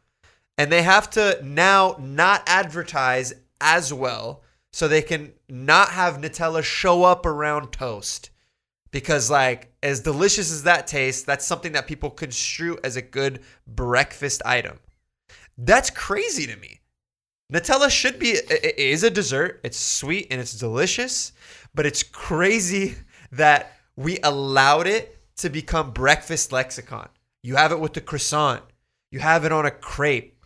[SPEAKER 1] And they have to now not advertise as well so they can not have Nutella show up around toast because like as delicious as that tastes that's something that people construe as a good breakfast item that's crazy to me nutella should be it is a dessert. It's sweet and it's delicious but it's crazy (laughs) that we allowed it to become breakfast lexicon. You have it with the croissant. You have it on a crepe.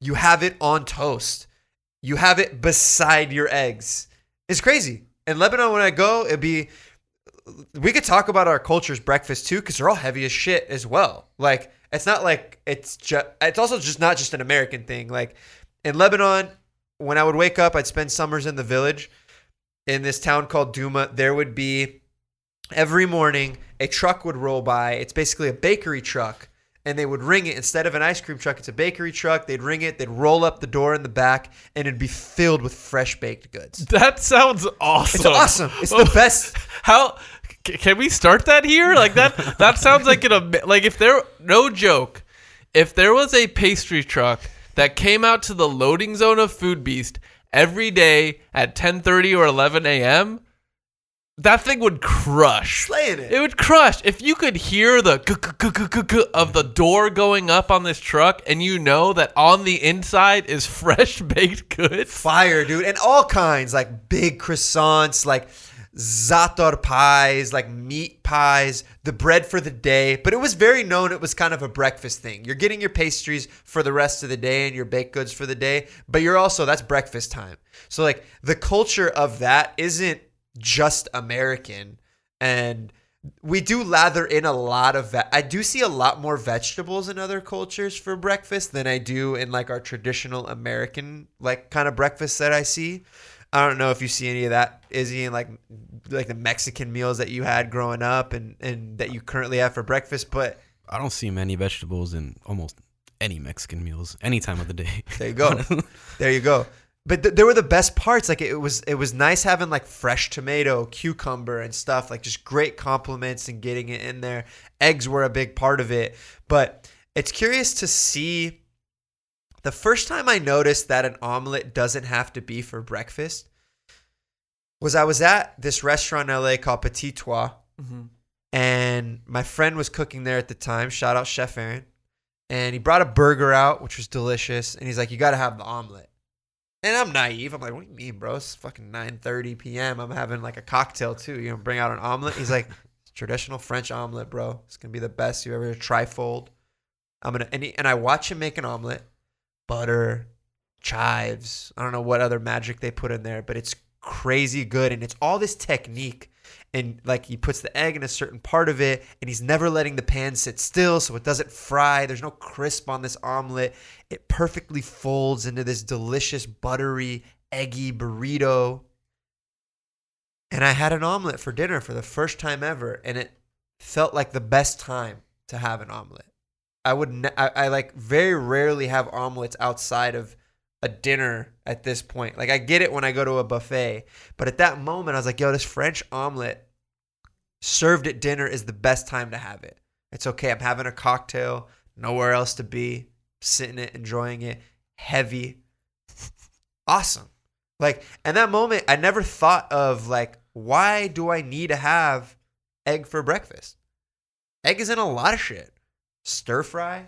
[SPEAKER 1] You have it on toast. You have it beside your eggs. It's crazy. In lebanon when i go it'd be we could talk about our culture's breakfast too because they're all heavy as shit as well. Like it's not like it's just it's also just not just an american thing. Like in lebanon when i would wake up i'd spend summers in the village in this town called duma. There would be every morning a truck would roll by. It's basically a bakery truck and they would ring it. Instead of an ice cream truck it's a bakery truck. They'd ring it. They'd roll up the door in the back and it'd be filled with fresh baked goods. (laughs)
[SPEAKER 3] That sounds awesome.
[SPEAKER 1] it's awesome. It's the (laughs) best.
[SPEAKER 3] How can we start that here? Like that that sounds like an like if there no joke, if there was a pastry truck that came out to the loading zone of Foodbeast every day at 10:30 or 11 a.m., that thing would crush.
[SPEAKER 1] Slaying it.
[SPEAKER 3] It would crush. If you could hear the of the door going up on this truck and you know that on the inside is (laughs) fresh baked goods.
[SPEAKER 1] fire, dude, and all kinds like big croissants, like za'atar pies, like meat pies, the bread for the day. But it was very known it was kind of a breakfast thing. You're getting your pastries for the rest of the day and your baked goods for the day, but you're also that's breakfast time. So like the culture of that isn't just American and we do lather in a lot of ve- I do see a lot more vegetables in other cultures for breakfast than I do in like our traditional American like kind of breakfast that I see. I don't know if you see any of that, Izzy, in like like the Mexican meals that you had growing up and and that you currently have for breakfast. But
[SPEAKER 5] I don't see many vegetables in almost any Mexican meals, any time of the day. (laughs)
[SPEAKER 1] there you go, (laughs) there you go. But th- there were the best parts. Like it was it was nice having like fresh tomato, cucumber, and stuff. Like just great compliments and getting it in there. Eggs were a big part of it. But it's curious to see. The first time I noticed that an omelet doesn't have to be for breakfast was I was at this restaurant in LA called Petit Trois, mm-hmm. and my friend was cooking there at the time. Shout out Chef Aaron, and he brought a burger out, which was delicious. And he's like, "You got to have the omelet." And I'm naive. I'm like, "What do you mean, bro? It's fucking 9:30 p.m. I'm having like a cocktail too. You know, bring out an omelet." He's like, (laughs) "Traditional French omelet, bro. It's gonna be the best you ever trifold." I'm gonna and, he, and I watch him make an omelet, butter, chives. I don't know what other magic they put in there, but it's crazy good and it's all this technique and like he puts the egg in a certain part of it and he's never letting the pan sit still so it doesn't fry there's no crisp on this omelet. It perfectly folds into this delicious buttery eggy burrito. And i had an omelet for dinner for the first time ever and it felt like the best time to have an omelet. I would ne- I, I like very rarely have omelets outside of a dinner at this point. Like I get it when I go to a buffet, but at that moment I was like, yo, this French omelet served at dinner is the best time to have it. It's okay. I'm having a cocktail, nowhere else to be, sitting it, enjoying it, heavy. Awesome. Like, and that moment I never thought of like, why do I need to have egg for breakfast? Egg is in a lot of shit. Stir fry,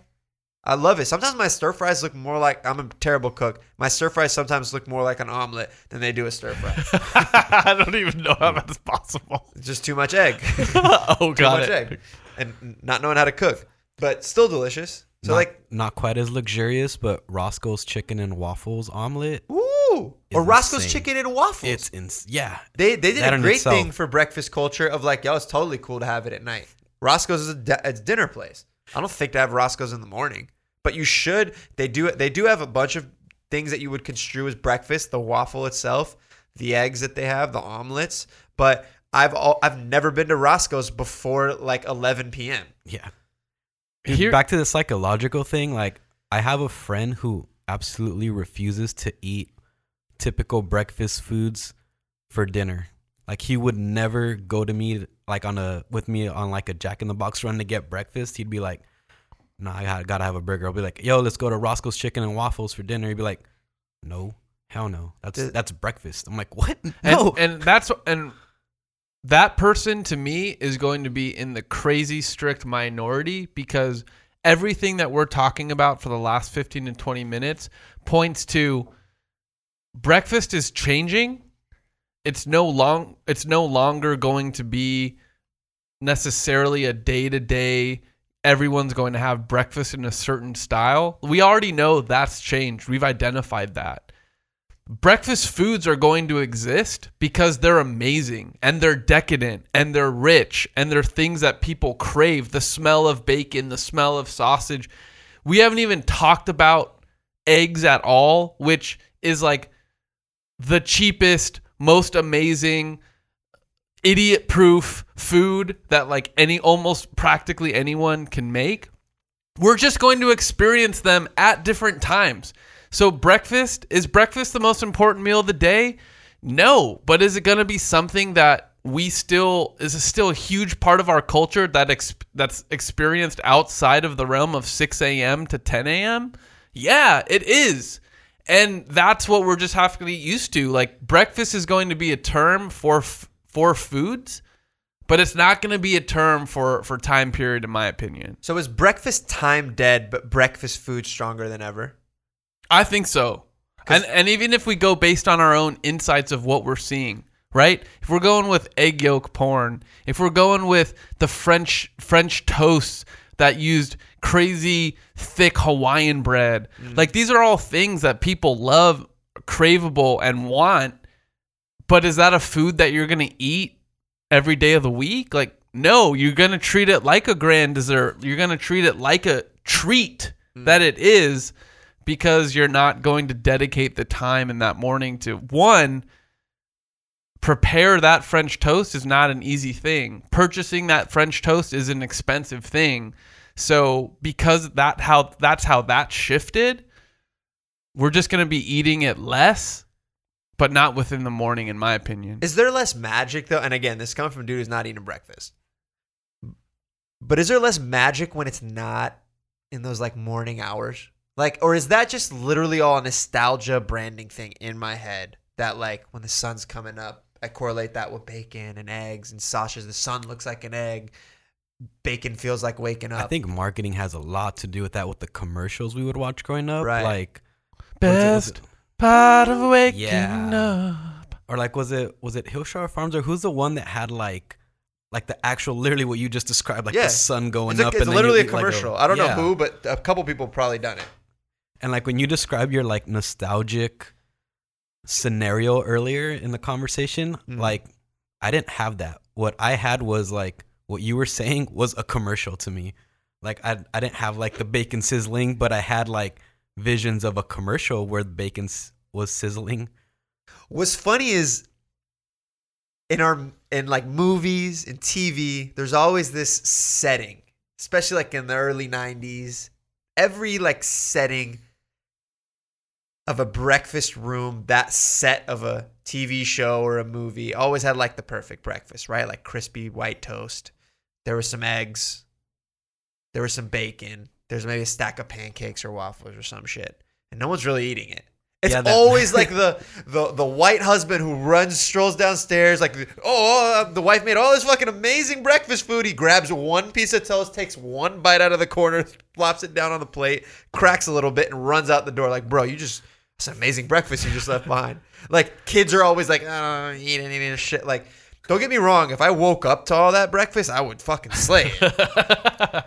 [SPEAKER 1] I love it. Sometimes my stir fries look more like I'm a terrible cook. My stir fries sometimes look more like an omelet than they do a stir fry. (laughs)
[SPEAKER 3] I don't even know how hmm. that's possible.
[SPEAKER 1] It's just too much egg. (laughs) (laughs) Oh, too
[SPEAKER 3] oh, got
[SPEAKER 1] much
[SPEAKER 3] it.
[SPEAKER 1] egg. And not knowing how to cook. But still delicious. So
[SPEAKER 5] not,
[SPEAKER 1] like
[SPEAKER 5] not quite as luxurious, but Roscoe's chicken and waffles omelet.
[SPEAKER 1] ooh. Or Roscoe's
[SPEAKER 5] insane.
[SPEAKER 1] chicken and waffles.
[SPEAKER 5] It's ins- yeah.
[SPEAKER 1] they they did
[SPEAKER 5] that
[SPEAKER 1] a great
[SPEAKER 5] itself.
[SPEAKER 1] thing for breakfast culture of like, yo, it's totally cool to have it at night. Roscoe's is a, di- it's dinner place. I don't think to have Roscoe's in the morning, but you should. They do They do have a bunch of things that you would construe as breakfast. The waffle itself, the eggs that they have, the omelets. But I've all, I've never been to Roscoe's before like 11 p.m.
[SPEAKER 5] Yeah.
[SPEAKER 3] Here-
[SPEAKER 5] Back to the psychological thing, like I have a friend who absolutely refuses to eat typical breakfast foods for dinner. Like he would never go to me like on a with me on like a Jack in the Box run to get breakfast. He'd be like, "Nah, I gotta, gotta have a burger." I'll be like, "Yo, let's go to Roscoe's Chicken and Waffles for dinner." He'd be like, "No, hell no, that's that's breakfast." I'm like, "What?
[SPEAKER 3] And,
[SPEAKER 5] No."
[SPEAKER 3] and that's and that person to me is going to be in the crazy strict minority because everything that we're talking about for the last 15 to 20 minutes points to breakfast is changing it's no long it's no longer going to be necessarily a day to day everyone's going to have breakfast in a certain style. We already know that's changed. We've identified that. Breakfast foods are going to exist because they're amazing and they're decadent and they're rich and they're things that people crave. The smell of bacon the smell of sausage. We haven't even talked about eggs at all which is like the cheapest most amazing idiot proof food that like any almost practically anyone can make we're just going to experience them at different times so breakfast is breakfast the most important meal of the day? No, but is it going to be something that we still is still a huge part of our culture that ex, that's experienced outside of the realm of 6 a.m. to 10 a.m.? Yeah, it is. And that's what we're just having to get used to. Like breakfast is going to be a term for f- for foods, but it's not going to be a term for for time period in my opinion.
[SPEAKER 1] So is breakfast time dead, but breakfast food stronger than ever?
[SPEAKER 3] I think so. And and even if we go based on our own insights of what we're seeing, right? If we're going with egg yolk porn, if we're going with the French French toasts that used crazy thick Hawaiian bread, mm. like these are all things that people love, craveable and want. But is that a food that you're going to eat every day of the week? Like no, you're going to treat it like a grand dessert. You're going to treat it like a treat mm. that it is because you're not going to dedicate the time in that morning to one prepare that french toast is not an easy thing purchasing that french toast is an expensive thing so because that how that's how that shifted we're just to be eating it less but not within the morning in my opinion
[SPEAKER 1] Is there less magic though? And again, this comes from dude who's not eating breakfast. But is there less magic when it's not in those like morning hours? Like, or is that just literally all a nostalgia branding thing in my head? That like when the sun's coming up, I correlate that with bacon and eggs and sausages. The sun looks like an egg. Bacon feels like waking up.
[SPEAKER 5] I think marketing has a lot to do with that with the commercials we would watch growing up.
[SPEAKER 1] Right.
[SPEAKER 5] Like was it- was
[SPEAKER 3] best part of waking
[SPEAKER 5] Yeah.
[SPEAKER 3] up
[SPEAKER 5] or like was it was it Hillshire Farms or who's the one that had like like the actual literally what you just described like
[SPEAKER 1] Yeah.
[SPEAKER 5] the sun going
[SPEAKER 1] it's, a-
[SPEAKER 5] up
[SPEAKER 1] it's
[SPEAKER 5] and
[SPEAKER 1] literally
[SPEAKER 5] you
[SPEAKER 1] a
[SPEAKER 5] eat, like,
[SPEAKER 1] commercial. I don't
[SPEAKER 5] yeah.
[SPEAKER 1] know who, but a couple people probably done it.
[SPEAKER 5] And like when you describe your like nostalgic scenario earlier in the conversation,
[SPEAKER 1] Mm.
[SPEAKER 5] like I didn't have that. What I had was like what you were saying was a commercial to me. Like I I didn't have like the bacon sizzling, but I had like visions of a commercial where the bacon was sizzling.
[SPEAKER 1] What's funny is in our in like movies and TV, there's always this setting, especially like in the early '90s. Every like setting of a breakfast room, that set of a TV show or a movie, always had like the perfect breakfast, right? Like crispy white toast. There was some eggs. There was some bacon. There's maybe a stack of pancakes or waffles or some shit, and no one's really eating it. It's
[SPEAKER 5] Yeah, that-
[SPEAKER 1] always (laughs) like the, the the white husband who runs, strolls downstairs, like, oh, uh, the wife made all this fucking amazing breakfast food. He grabs one piece of toast, takes one bite out of the corner, (laughs) flops it down on the plate, cracks a little bit, and runs out the door. Like, bro, you just it's an amazing breakfast you just left behind. Like, kids are always like, I don't eat any of this shit. Like, don't get me wrong. If I woke up to all that breakfast, I would fucking slay it.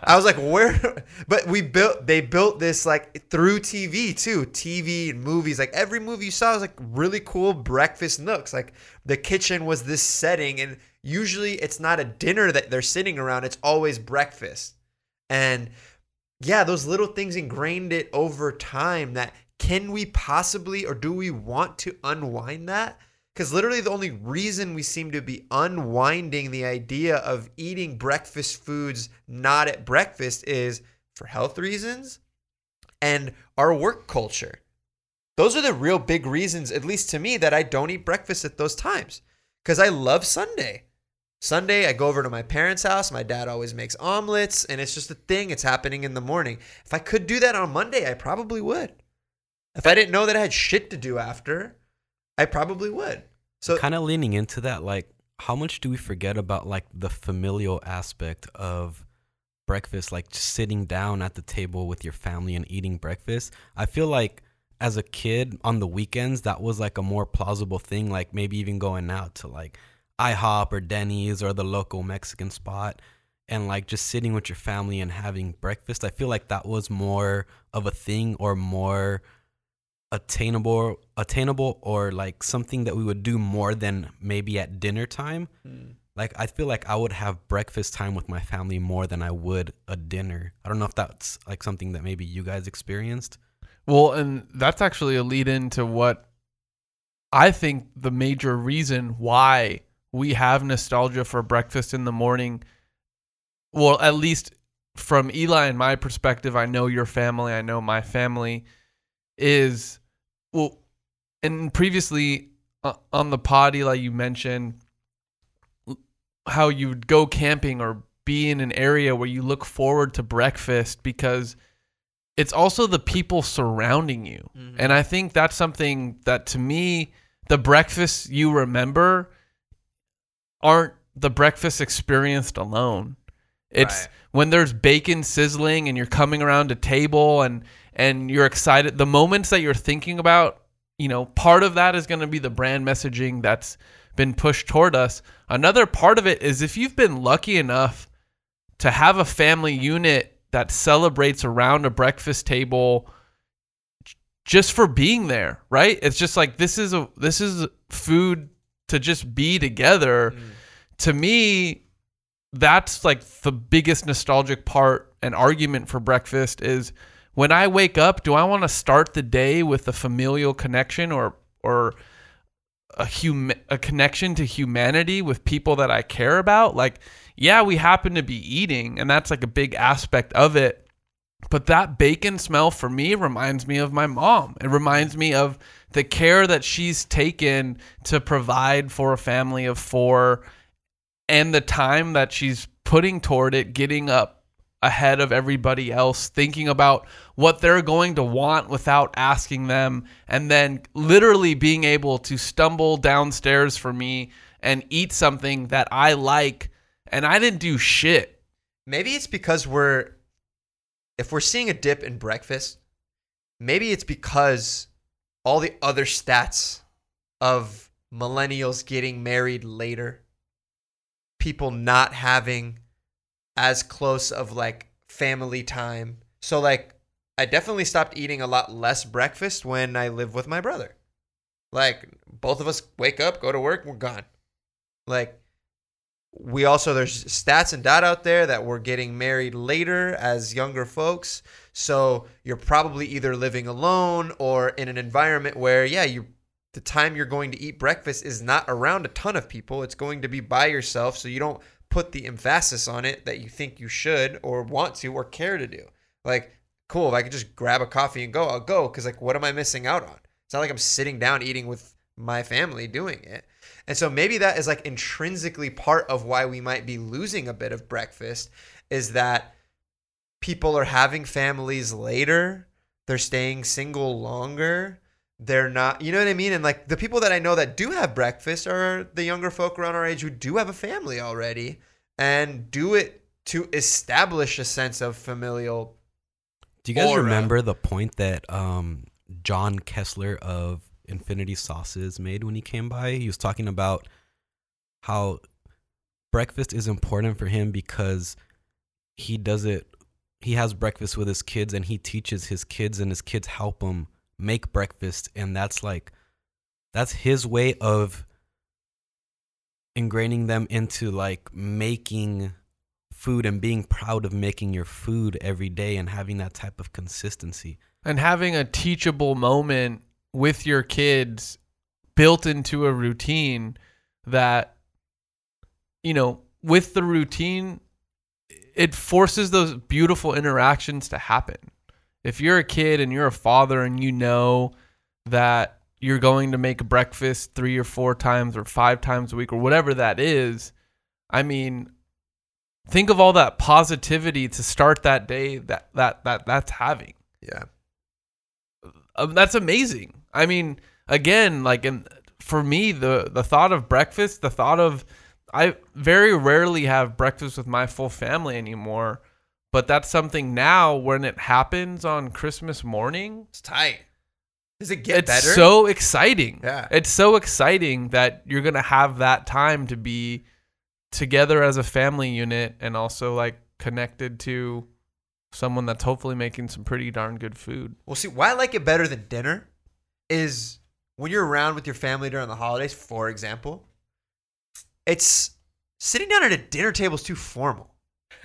[SPEAKER 1] (laughs) I was like, where? But we built, they built this like through TV too, TV and movies. Like every movie you saw was like really cool breakfast nooks. Like the kitchen was this setting, and usually it's not a dinner that they're sitting around. It's always breakfast, and yeah, those little things ingrained it over time. That can we possibly or do we want to unwind that? Because literally, the only reason we seem to be unwinding the idea of eating breakfast foods not at breakfast is for health reasons and our work culture. Those are the real big reasons, at least to me, that I don't eat breakfast at those times. Because I love Sunday. Sunday, I go over to my parents' house. My dad always makes omelets, and it's just a thing. It's happening in the morning. If I could do that on Monday, I probably would. If I didn't know that I had shit to do after, I probably would. So
[SPEAKER 5] kind of leaning into that like how much do we forget about like the familial aspect of breakfast like sitting down at the table with your family and eating breakfast i feel like as a kid on the weekends that was like a more plausible thing like maybe even going out to like ihop or denny's or the local mexican spot and like just sitting with your family and having breakfast i feel like that was more of a thing or more attainable attainable or like something that we would do more than maybe at dinner time hmm. like i feel like i would have breakfast time with my family more than i would a dinner i don't know if that's like something that maybe you guys experienced
[SPEAKER 3] Well, and that's actually a lead into what I think the major reason why we have nostalgia for breakfast in the morning. Well, at least from Elie and my perspective, I know your family, I know my family is well, and previously uh, on the pod, Elie, you mentioned how you'd go camping or be in an area where you look forward to breakfast because it's also the people surrounding you. And I think that's something that to me, the breakfasts you remember aren't the breakfast experienced alone. It's
[SPEAKER 1] Right.
[SPEAKER 3] when there's bacon sizzling and you're coming around a table and and you're excited. The moments that you're thinking about, you know, part of that is going to be the brand messaging that's been pushed toward us. Another part of it is if you've been lucky enough to have a family unit that celebrates around a breakfast table just for being there, right? It's just like this is a this is food to just be together. Mm. To me, that's like the biggest nostalgic part and argument for breakfast is when I wake up, do I want to start the day with a familial connection or or a hum- a connection to humanity with people that I care about? Like, yeah, we happen to be eating, and that's like a big aspect of it. But that bacon smell for me reminds me of my mom. It reminds me of the care that she's taken to provide for a family of four and the time that she's putting toward it, getting up ahead of everybody else, thinking about what they're going to want without asking them, and then literally being able to stumble downstairs for me and eat something that I like, and I didn't do shit.
[SPEAKER 1] Maybe it's because we're, if we're seeing a dip in breakfast, maybe it's because all the other stats of millennials getting married later, people not having as close of like family time. So, like, I definitely stopped eating a lot less breakfast when I live with my brother. Like both of us wake up, go to work, we're gone. Like we also there's stats and data out there that we're getting married later as younger folks. So you're probably either living alone or in an environment where yeah, you the time you're going to eat breakfast is not around a ton of people. It's going to be by yourself, so you don't put the emphasis on it that you think you should or want to or care to do. Like, cool, if I could just grab a coffee and go, I'll go because like what am I missing out on? It's not like I'm sitting down eating with my family doing it. And so maybe that is like intrinsically part of why we might be losing a bit of breakfast is that people are having families later, they're staying single longer. They're not, you know what I mean? And like the people that I know that do have breakfast are the younger folk around our age who do have a family already and do it to establish a sense of familial.
[SPEAKER 5] Do you guys
[SPEAKER 1] Aura.
[SPEAKER 5] remember the point that um, John Kessler of Infinity Sauces made when he came by? He was talking about how breakfast is important for him because he does it. He has breakfast with his kids and he teaches his kids, and his kids help him make breakfast. And that's like, that's his way of ingraining them into like making food and being proud of making your food every day and having that type of consistency.
[SPEAKER 3] and having a teachable moment with your kids built into a routine that you know with the routine it forces those beautiful interactions to happen if you're a kid and you're a father and you know that you're going to make breakfast three or four times or five times a week or whatever that is i mean think of all that positivity to start that day that that that that's having
[SPEAKER 1] Yeah.
[SPEAKER 3] um, that's amazing. I mean, again, like, and for me, the the thought of breakfast, the thought of, I very rarely have breakfast with my full family anymore. But that's something now when it happens on Christmas morning.
[SPEAKER 1] It's tight. Does it get better?
[SPEAKER 3] it's
[SPEAKER 1] better?
[SPEAKER 3] so exciting.
[SPEAKER 1] Yeah.
[SPEAKER 3] It's so exciting that you're gonna have that time to be together as a family unit and also like connected to someone that's hopefully making some pretty darn good food.
[SPEAKER 1] Well, see, why I like it better than dinner is when you're around with your family during the holidays, for example, it's sitting down at a dinner table is too formal.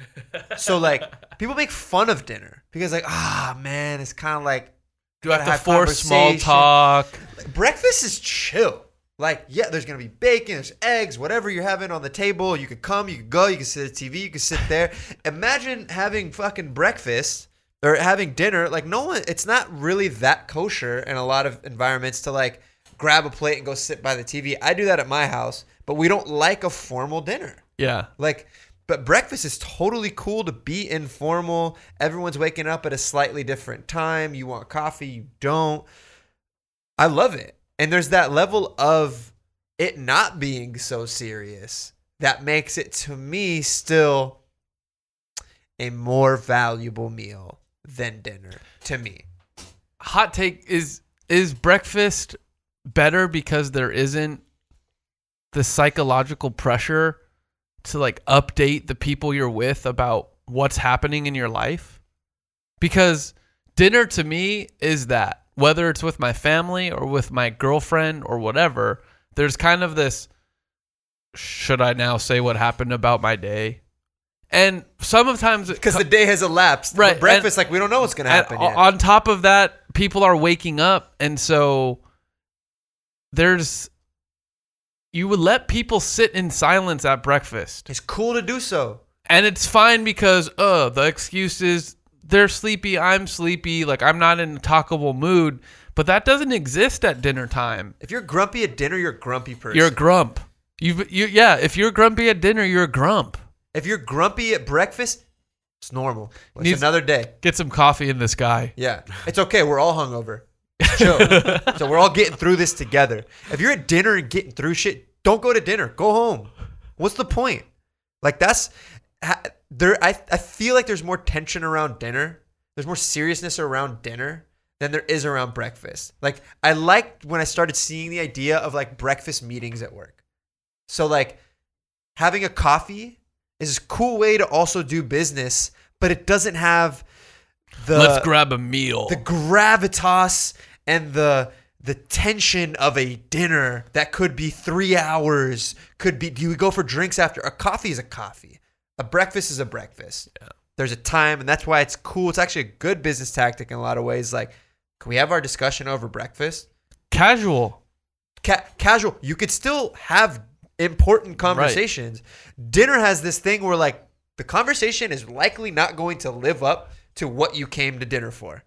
[SPEAKER 1] (laughs) so, like, people make fun of dinner because, like, ah, man, it's kind of like
[SPEAKER 3] Do I have to force small talk?
[SPEAKER 1] breakfast is chill. Like, yeah, there's gonna be bacon, there's eggs, whatever you're having on the table. You could come, you could go, you can sit at the TV, you can sit there. Imagine having fucking breakfast or having dinner. Like, no one, it's not really that kosher in a lot of environments to like grab a plate and go sit by the TV. I do that at my house, but we don't like a formal dinner.
[SPEAKER 3] Yeah.
[SPEAKER 1] Like, but breakfast is totally cool to be informal. Everyone's waking up at a slightly different time. You want coffee, you don't. I love it. And there's that level of it not being so serious that makes it to me still a more valuable meal than dinner to me.
[SPEAKER 3] Hot take is is breakfast better because there isn't the psychological pressure to like update the people you're with about what's happening in your life? Because dinner to me is that whether it's with my family or with my girlfriend or whatever, there's kind of this should I now say what happened about my day? And sometimes
[SPEAKER 1] Because the day has elapsed.
[SPEAKER 3] Right,
[SPEAKER 1] But breakfast, like, we don't know what's going to happen
[SPEAKER 3] on top of that, people are waking up, and so there's you would let people sit in silence at breakfast,
[SPEAKER 1] it's cool to do so.
[SPEAKER 3] and it's fine because uh the excuse is they're sleepy, I'm sleepy, like I'm not in a talkable mood, but that doesn't exist at dinner time.
[SPEAKER 1] If you're grumpy at dinner, you're a grumpy person.
[SPEAKER 3] You're a grump. You you yeah, if you're grumpy at dinner, you're a grump.
[SPEAKER 1] If you're grumpy at breakfast, it's normal. It's
[SPEAKER 3] Needs-
[SPEAKER 1] another day.
[SPEAKER 3] Get some coffee in this guy.
[SPEAKER 1] Yeah. It's okay. We're all hungover. (laughs) So we're all getting through this together. If you're at dinner and getting through shit, don't go to dinner. Go home. What's the point? Like that's ha- there. I I feel like there's more tension around dinner. There's more seriousness around dinner than there is around breakfast. Like I liked when I started seeing the idea of like breakfast meetings at work. So like having a coffee is a cool way to also do business, but it doesn't have the
[SPEAKER 3] Let's grab a meal.
[SPEAKER 1] the gravitas and the the tension of a dinner that could be three hours could be do we go for drinks after a coffee is a coffee a breakfast is a breakfast. There's a time and that's why it's cool. It's actually a good business tactic in a lot of ways. Like can we have our discussion over breakfast?
[SPEAKER 3] Casual.
[SPEAKER 1] Ca- casual. You could still have important conversations. Dinner has this thing where like the conversation is likely not going to live up to what you came to dinner for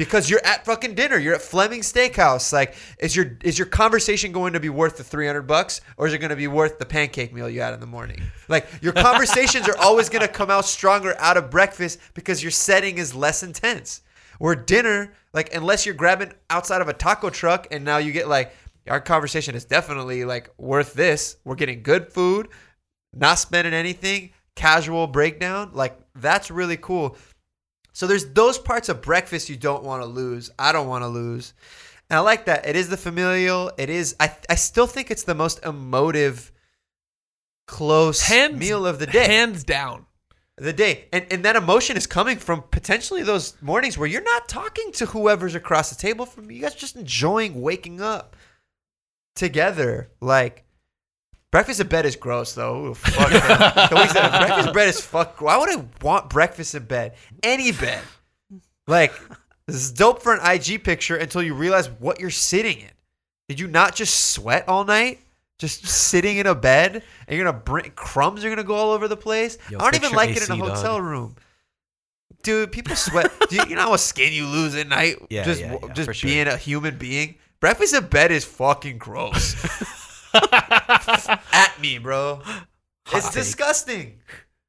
[SPEAKER 1] because you're at fucking dinner you're at fleming steakhouse like is your is your conversation going to be worth the 300 bucks or is it going to be worth the pancake meal you had in the morning? Like your (laughs) conversations are always going to come out stronger out of breakfast because your setting is less intense. Where dinner like unless you're grabbing outside of a taco truck and now you get like our conversation is definitely like worth this. We're getting good food not spending anything casual breakdown like that's really cool so there's those parts of breakfast you don't want to lose. I don't want to lose. And I like that. It is the familial. It is I I still think it's the most emotive close
[SPEAKER 3] Hands,
[SPEAKER 1] meal of the day.
[SPEAKER 3] Hands down.
[SPEAKER 1] the day. And and that emotion is coming from potentially those mornings where you're not talking to whoever's across the table from you. You guys are just enjoying waking up together. Like breakfast in bed is gross though. Ooh, fuck that. Breakfast in bed is fuck. Why would I want breakfast in bed? Any bed. Like this is dope for an IG picture until you realize what you're sitting in. Did you not just sweat all night? Just sitting in a bed and you're gonna bring crumbs are gonna go all over the place.
[SPEAKER 5] Yo,
[SPEAKER 1] I don't even like it in a
[SPEAKER 5] AC, dog.
[SPEAKER 1] hotel room. Dude, people sweat. Do you, you know how much skin you lose at night?
[SPEAKER 5] Yeah,
[SPEAKER 1] just
[SPEAKER 5] yeah, yeah,
[SPEAKER 1] just
[SPEAKER 5] for sure.
[SPEAKER 1] being a human being. Breakfast in bed is fucking gross. (laughs) (laughs) At me, bro. it's
[SPEAKER 5] take.
[SPEAKER 1] disgusting.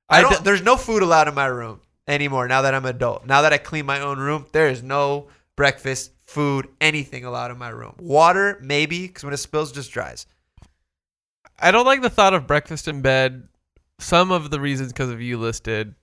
[SPEAKER 1] I
[SPEAKER 3] I
[SPEAKER 1] don't.
[SPEAKER 3] d-
[SPEAKER 1] there's no food allowed in my room anymore. Now that I'm an adult. Now that I clean my own room, there is no breakfast, food, anything allowed in my room. Water, maybe, because when it spills, it just dries.
[SPEAKER 3] I don't like the thought of breakfast in bed. Some of the reasons because of you listed,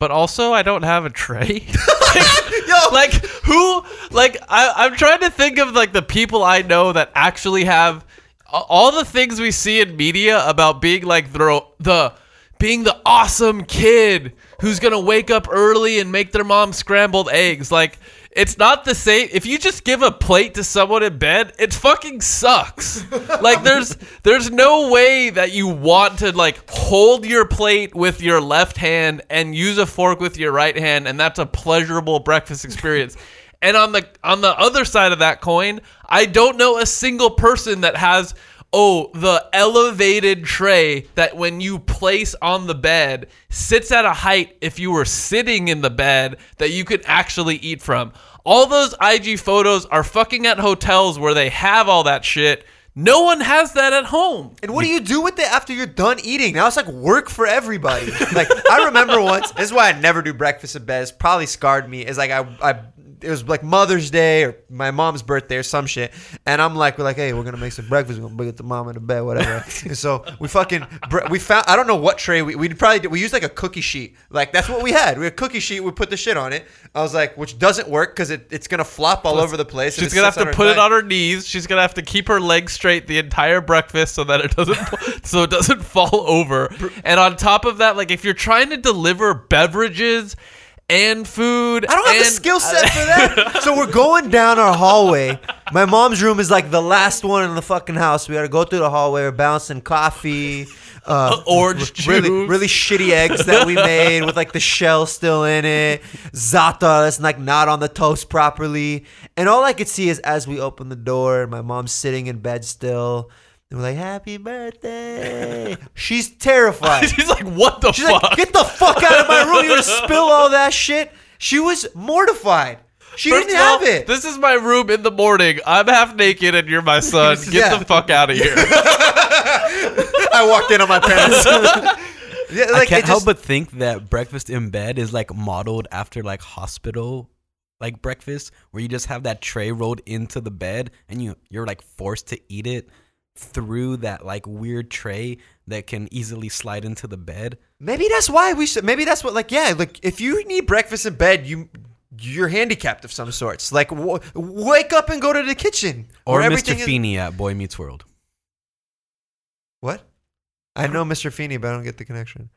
[SPEAKER 3] but also I don't have a tray. (laughs)
[SPEAKER 1] Yo,
[SPEAKER 3] like who? Like I, I'm trying to think of like the people I know that actually have a- all the things we see in media about being like the the being the awesome kid who's gonna wake up early and make their mom scrambled eggs. Like it's not the same. If you just give a plate to someone in bed, it fucking sucks. (laughs) like there's there's no way that you want to like hold your plate with your left hand and use a fork with your right hand, and that's a pleasurable breakfast experience. (laughs) And on the on the other side of that coin, I don't know a single person that has oh the elevated tray that when you place on the bed sits at a height if you were sitting in the bed that you could actually eat from. All those IG photos are fucking at hotels where they have all that shit. No one has that at home.
[SPEAKER 1] And what do you do with it after you're done eating? Now it's like work for everybody. like I remember once. This is why I never do breakfast in bed. It's probably scarred me. Is like I, I, it was like Mother's Day or my mom's birthday or some shit, and I'm like, we're like, hey, we're gonna make some breakfast. We're gonna bring it to mom in the bed, whatever. (laughs) and so we fucking, we found. I don't know what tray we we probably did, we used like a cookie sheet. Like that's what we had. We had a cookie sheet. We put the shit on it. I was like, which doesn't work because it, it's gonna flop all over the place.
[SPEAKER 3] She's gonna have to put it on her knees. She's gonna have to keep her legs straight the entire breakfast so that it doesn't (laughs) so it doesn't fall over. And on top of that, like if you're trying to deliver beverages and food,
[SPEAKER 1] I don't have the skill set for that. (laughs) so we're going down our hallway. My mom's room is like the last one in the fucking house. We got to go through the hallway. We're bouncing coffee, uh,
[SPEAKER 3] Orange
[SPEAKER 1] really,
[SPEAKER 3] juice.
[SPEAKER 1] really shitty eggs that we made with like the shell still in it. Za'atar that's like not on the toast properly. And all I could see is as we open the door, my mom's sitting in bed still. And we're like, "Happy birthday!" (laughs) She's terrified. (laughs)
[SPEAKER 3] She's like, what the
[SPEAKER 1] She's
[SPEAKER 3] fuck?
[SPEAKER 1] like, get the fuck out of my room. You're gonna (laughs) spill all that shit. She was mortified. She
[SPEAKER 3] First
[SPEAKER 1] didn't
[SPEAKER 3] all,
[SPEAKER 1] have it.
[SPEAKER 3] This is my room in the morning. I'm half naked and you're my son. Get
[SPEAKER 1] Yeah.
[SPEAKER 3] the fuck out of here.
[SPEAKER 1] I walked in on my parents. yeah,
[SPEAKER 5] I
[SPEAKER 1] like,
[SPEAKER 5] can't
[SPEAKER 1] it
[SPEAKER 5] help
[SPEAKER 1] just-
[SPEAKER 5] but think that breakfast in bed is like modeled after like hospital like breakfast where you just have that tray rolled into the bed and you you're like forced to eat it through that like weird tray that can easily slide into the bed.
[SPEAKER 1] maybe that's why we should. Maybe that's what. Like, yeah, like if you need breakfast in bed, you you're handicapped of some sorts. Like, w- wake up and go to the kitchen
[SPEAKER 5] Or Mr.
[SPEAKER 1] everything is-
[SPEAKER 5] Feeney at Boy Meets World.
[SPEAKER 1] What? I know Mr. Feeney, but I don't get the connection.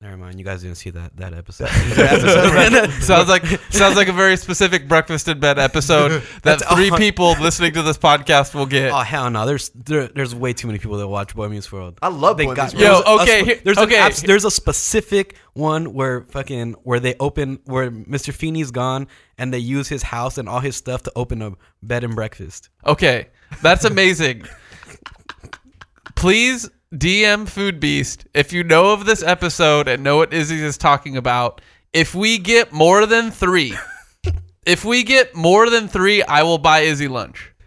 [SPEAKER 5] Never mind. You guys didn't see that that episode. (laughs) (laughs)
[SPEAKER 3] sounds like sounds like a very specific breakfast in bed episode (laughs) that
[SPEAKER 5] That's
[SPEAKER 3] three
[SPEAKER 5] all-
[SPEAKER 3] people listening to this podcast will get.
[SPEAKER 5] oh hell no! There's there, there's way too many people that watch Boy Meets World.
[SPEAKER 1] I love
[SPEAKER 5] They
[SPEAKER 1] Boy
[SPEAKER 5] got-
[SPEAKER 1] Meets World.
[SPEAKER 3] Yo,
[SPEAKER 5] there's a-
[SPEAKER 3] okay,
[SPEAKER 5] a
[SPEAKER 3] here-
[SPEAKER 5] there's
[SPEAKER 3] okay.
[SPEAKER 5] An abs- there's a specific one where fucking where they open where Mr. Feeney's gone and they use his house and all his stuff to open a bed and breakfast.
[SPEAKER 3] Okay, that's amazing. Please DM Foodbeast if you know of this episode and know what Izzy is talking about. If we get more than three, (laughs) if we get more than three, I will buy Izzy lunch. (laughs)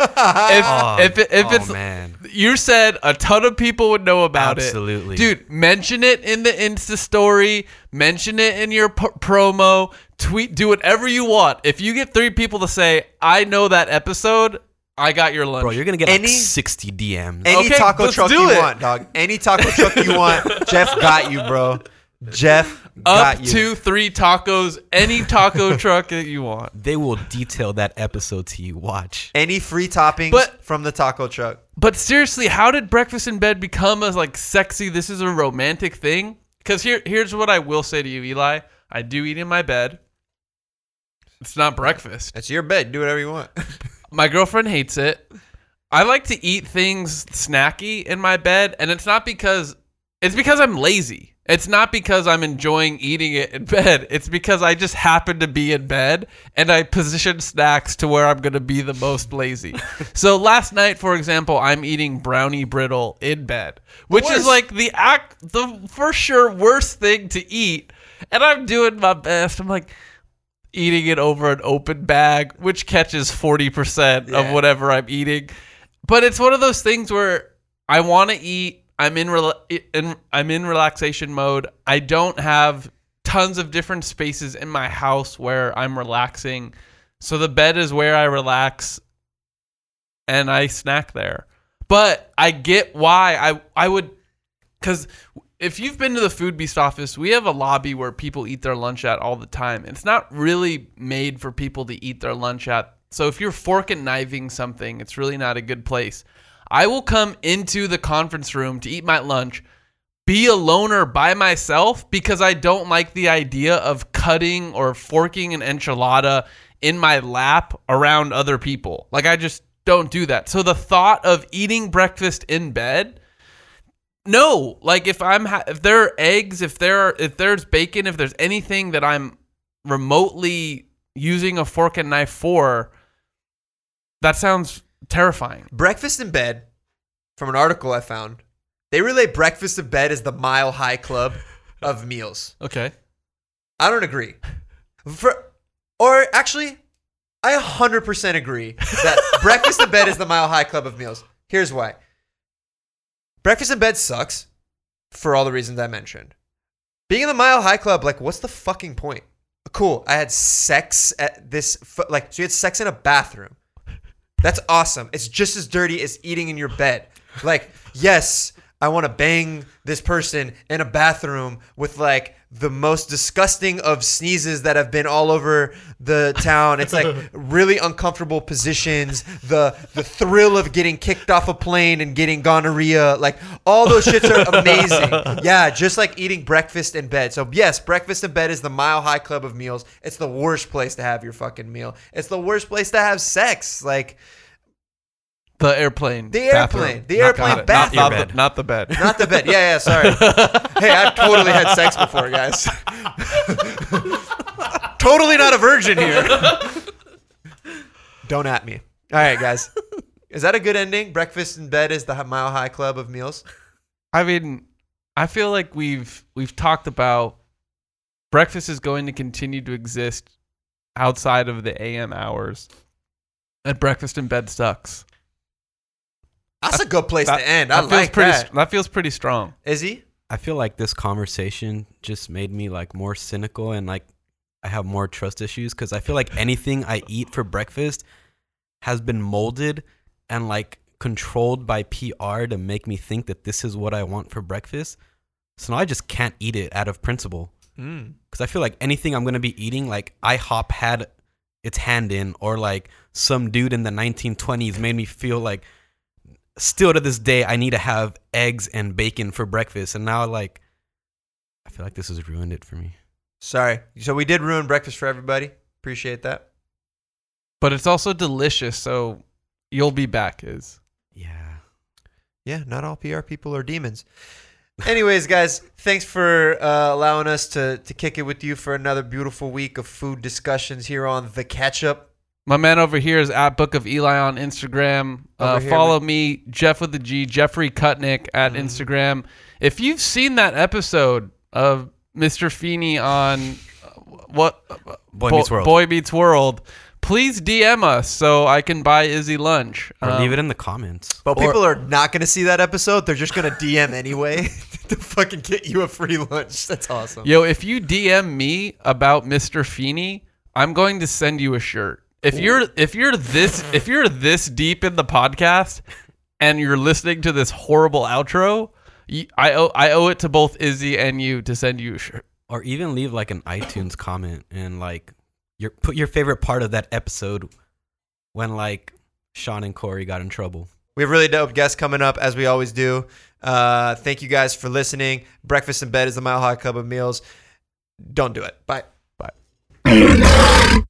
[SPEAKER 3] If oh, if, it, if
[SPEAKER 5] oh,
[SPEAKER 3] it's
[SPEAKER 5] man,
[SPEAKER 3] you said a ton of people would know about
[SPEAKER 5] Absolutely.
[SPEAKER 3] it. Absolutely. Dude, mention it in the Insta story, mention it in your p- promo, tweet, do whatever you want. If you get three people to say, I know that episode, I got your lunch.
[SPEAKER 5] bro, you're gonna get
[SPEAKER 1] Any-
[SPEAKER 5] like 60 DMs.
[SPEAKER 1] Any
[SPEAKER 3] Okay,
[SPEAKER 1] taco truck you
[SPEAKER 3] it.
[SPEAKER 1] want, dog. Any taco truck you want, (laughs) Jeff got you, bro. Jeff
[SPEAKER 3] Up
[SPEAKER 1] got you.
[SPEAKER 3] to three tacos, any taco (laughs) truck that you want.
[SPEAKER 5] they will detail that episode to you. Watch.
[SPEAKER 1] Any free toppings
[SPEAKER 3] But-
[SPEAKER 1] from the taco truck.
[SPEAKER 3] But seriously, how did breakfast in bed become a like sexy? This is a romantic thing. Because here, here's what I will say to you, Elie. I do eat in my bed. It's not breakfast.
[SPEAKER 1] It's your bed. Do whatever you want. (laughs)
[SPEAKER 3] My girlfriend hates it. I like to eat things snacky in my bed, and it's not because it's because I'm lazy. It's not because I'm enjoying eating it in (laughs) bed. It's because I just happen to be in bed and I position snacks to where I'm going to be the most lazy. (laughs) so last night, for example, I'm eating brownie brittle in bed, which is like the act, the for sure worst thing to eat. And I'm doing my best. I'm like, eating it over an open bag, which catches 40% of whatever I'm eating. But it's one of those things where I want to eat. I'm in, rela- in I'm in relaxation mode. I don't have tons of different spaces in my house where I'm relaxing. So the bed is where I relax and I snack there. But I get why I I would cuz if you've been to the Foodbeast office, we have a lobby where people eat their lunch at all the time. It's not really made for people to eat their lunch at. So if you're fork and knifing something, it's really not a good place. I will come into the conference room to eat my lunch, be a loner by myself because I don't like the idea of cutting or forking an enchilada in my lap around other people. Like I just don't do that. So the thought of eating breakfast in bed no, like if I'm ha- if there are eggs, if there are, if there's bacon, if there's anything that I'm remotely using a fork and knife for, that sounds terrifying.
[SPEAKER 1] Breakfast in bed, from an article I found, they relate breakfast in bed as the mile high club of meals.
[SPEAKER 3] Okay.
[SPEAKER 1] I don't agree. For, or actually, I 100% agree that (laughs) breakfast in bed is the mile high club of meals. Here's why. Breakfast in bed sucks for all the reasons I mentioned. Being in the mile high club, like, what's the fucking point? Cool. I had sex at this, like, so you had sex in a bathroom. That's awesome. It's just as dirty as eating in your bed. Like, yes, I want to bang this person in a bathroom with like the most disgusting of sneezes that have been all over the town. It's like (laughs) really uncomfortable positions. The the thrill of getting kicked off a plane and getting gonorrhea. Like all those shits are amazing. (laughs) Yeah, just like eating breakfast in bed. So yes, breakfast in bed is the mile high club of meals. It's the worst place to have your fucking meal. It's the worst place to have sex. Like
[SPEAKER 3] The airplane.
[SPEAKER 1] The
[SPEAKER 3] bathroom.
[SPEAKER 1] airplane. The
[SPEAKER 3] Not-
[SPEAKER 1] airplane
[SPEAKER 3] got
[SPEAKER 1] bathroom.
[SPEAKER 3] Not, not, the, not the bed.
[SPEAKER 1] Not the bed. (laughs) Yeah, yeah, sorry. (laughs) hey, I've totally had sex before, guys. (laughs) totally not a virgin here. Don't at me. All right, guys. Is that a good ending? Breakfast in bed is the mile high club of meals.
[SPEAKER 3] I mean, I feel like we've we've talked about breakfast is going to continue to exist outside of the AM hours. And breakfast in bed sucks.
[SPEAKER 1] That's a good place
[SPEAKER 3] That,
[SPEAKER 1] to end. I
[SPEAKER 3] that feels
[SPEAKER 1] like
[SPEAKER 3] pretty
[SPEAKER 1] that.
[SPEAKER 3] that feels pretty strong.
[SPEAKER 1] Is he?
[SPEAKER 5] I feel like this conversation just made me like more cynical and like I have more trust issues because I feel like anything I eat for breakfast has been molded and like controlled by PR to make me think that this is what I want for breakfast. So now I just can't eat it out of principle
[SPEAKER 1] Mm.
[SPEAKER 5] because I feel like anything I'm gonna be eating, like IHOP had its hand in, or like some dude in the 1920s made me feel like still to this day I need to have eggs and bacon for breakfast, and now like I feel like this has ruined it for me.
[SPEAKER 1] Sorry. So we did ruin breakfast for everybody. Appreciate that.
[SPEAKER 3] But it's also delicious, so you'll be back. Is
[SPEAKER 5] Yeah.
[SPEAKER 1] Yeah, not all PR people are demons. Anyways, guys, thanks for uh, allowing us to to kick it with you for another beautiful week of food discussions here on the Catch Up.
[SPEAKER 3] My man over here is at Book of Eli on Instagram. Uh,
[SPEAKER 1] here,
[SPEAKER 3] follow me, Jeff with the G, Geoffrey Kutnick at
[SPEAKER 1] Mm-hmm.
[SPEAKER 3] Instagram. If you've seen that episode of Mr. Feeney on uh, what
[SPEAKER 5] Boy
[SPEAKER 3] Bo-
[SPEAKER 5] Meets World.
[SPEAKER 3] Boy Meets World, please DM us so I can buy Izzy lunch.
[SPEAKER 5] Or
[SPEAKER 3] Um,
[SPEAKER 5] leave it in the comments.
[SPEAKER 1] But
[SPEAKER 3] Or-
[SPEAKER 1] people are not going to see that episode. They're just going to DM anyway (laughs) to fucking get you a free lunch. That's awesome.
[SPEAKER 3] Yo, if you DM me about Mr. Feeney, I'm going to send you a shirt. If you're if you're this if you're this deep in the podcast and you're listening to this horrible outro, you, I owe I owe it to both Izzy and you to send you a shirt.
[SPEAKER 5] Or even leave like an iTunes (coughs) comment and like your put your favorite part of that episode when like Sean and Corey got in trouble.
[SPEAKER 1] We have really dope guests coming up, as we always do. Uh, thank you guys for listening. Breakfast in bed is the Mile High Club of Meals. Don't do it. Bye. Bye.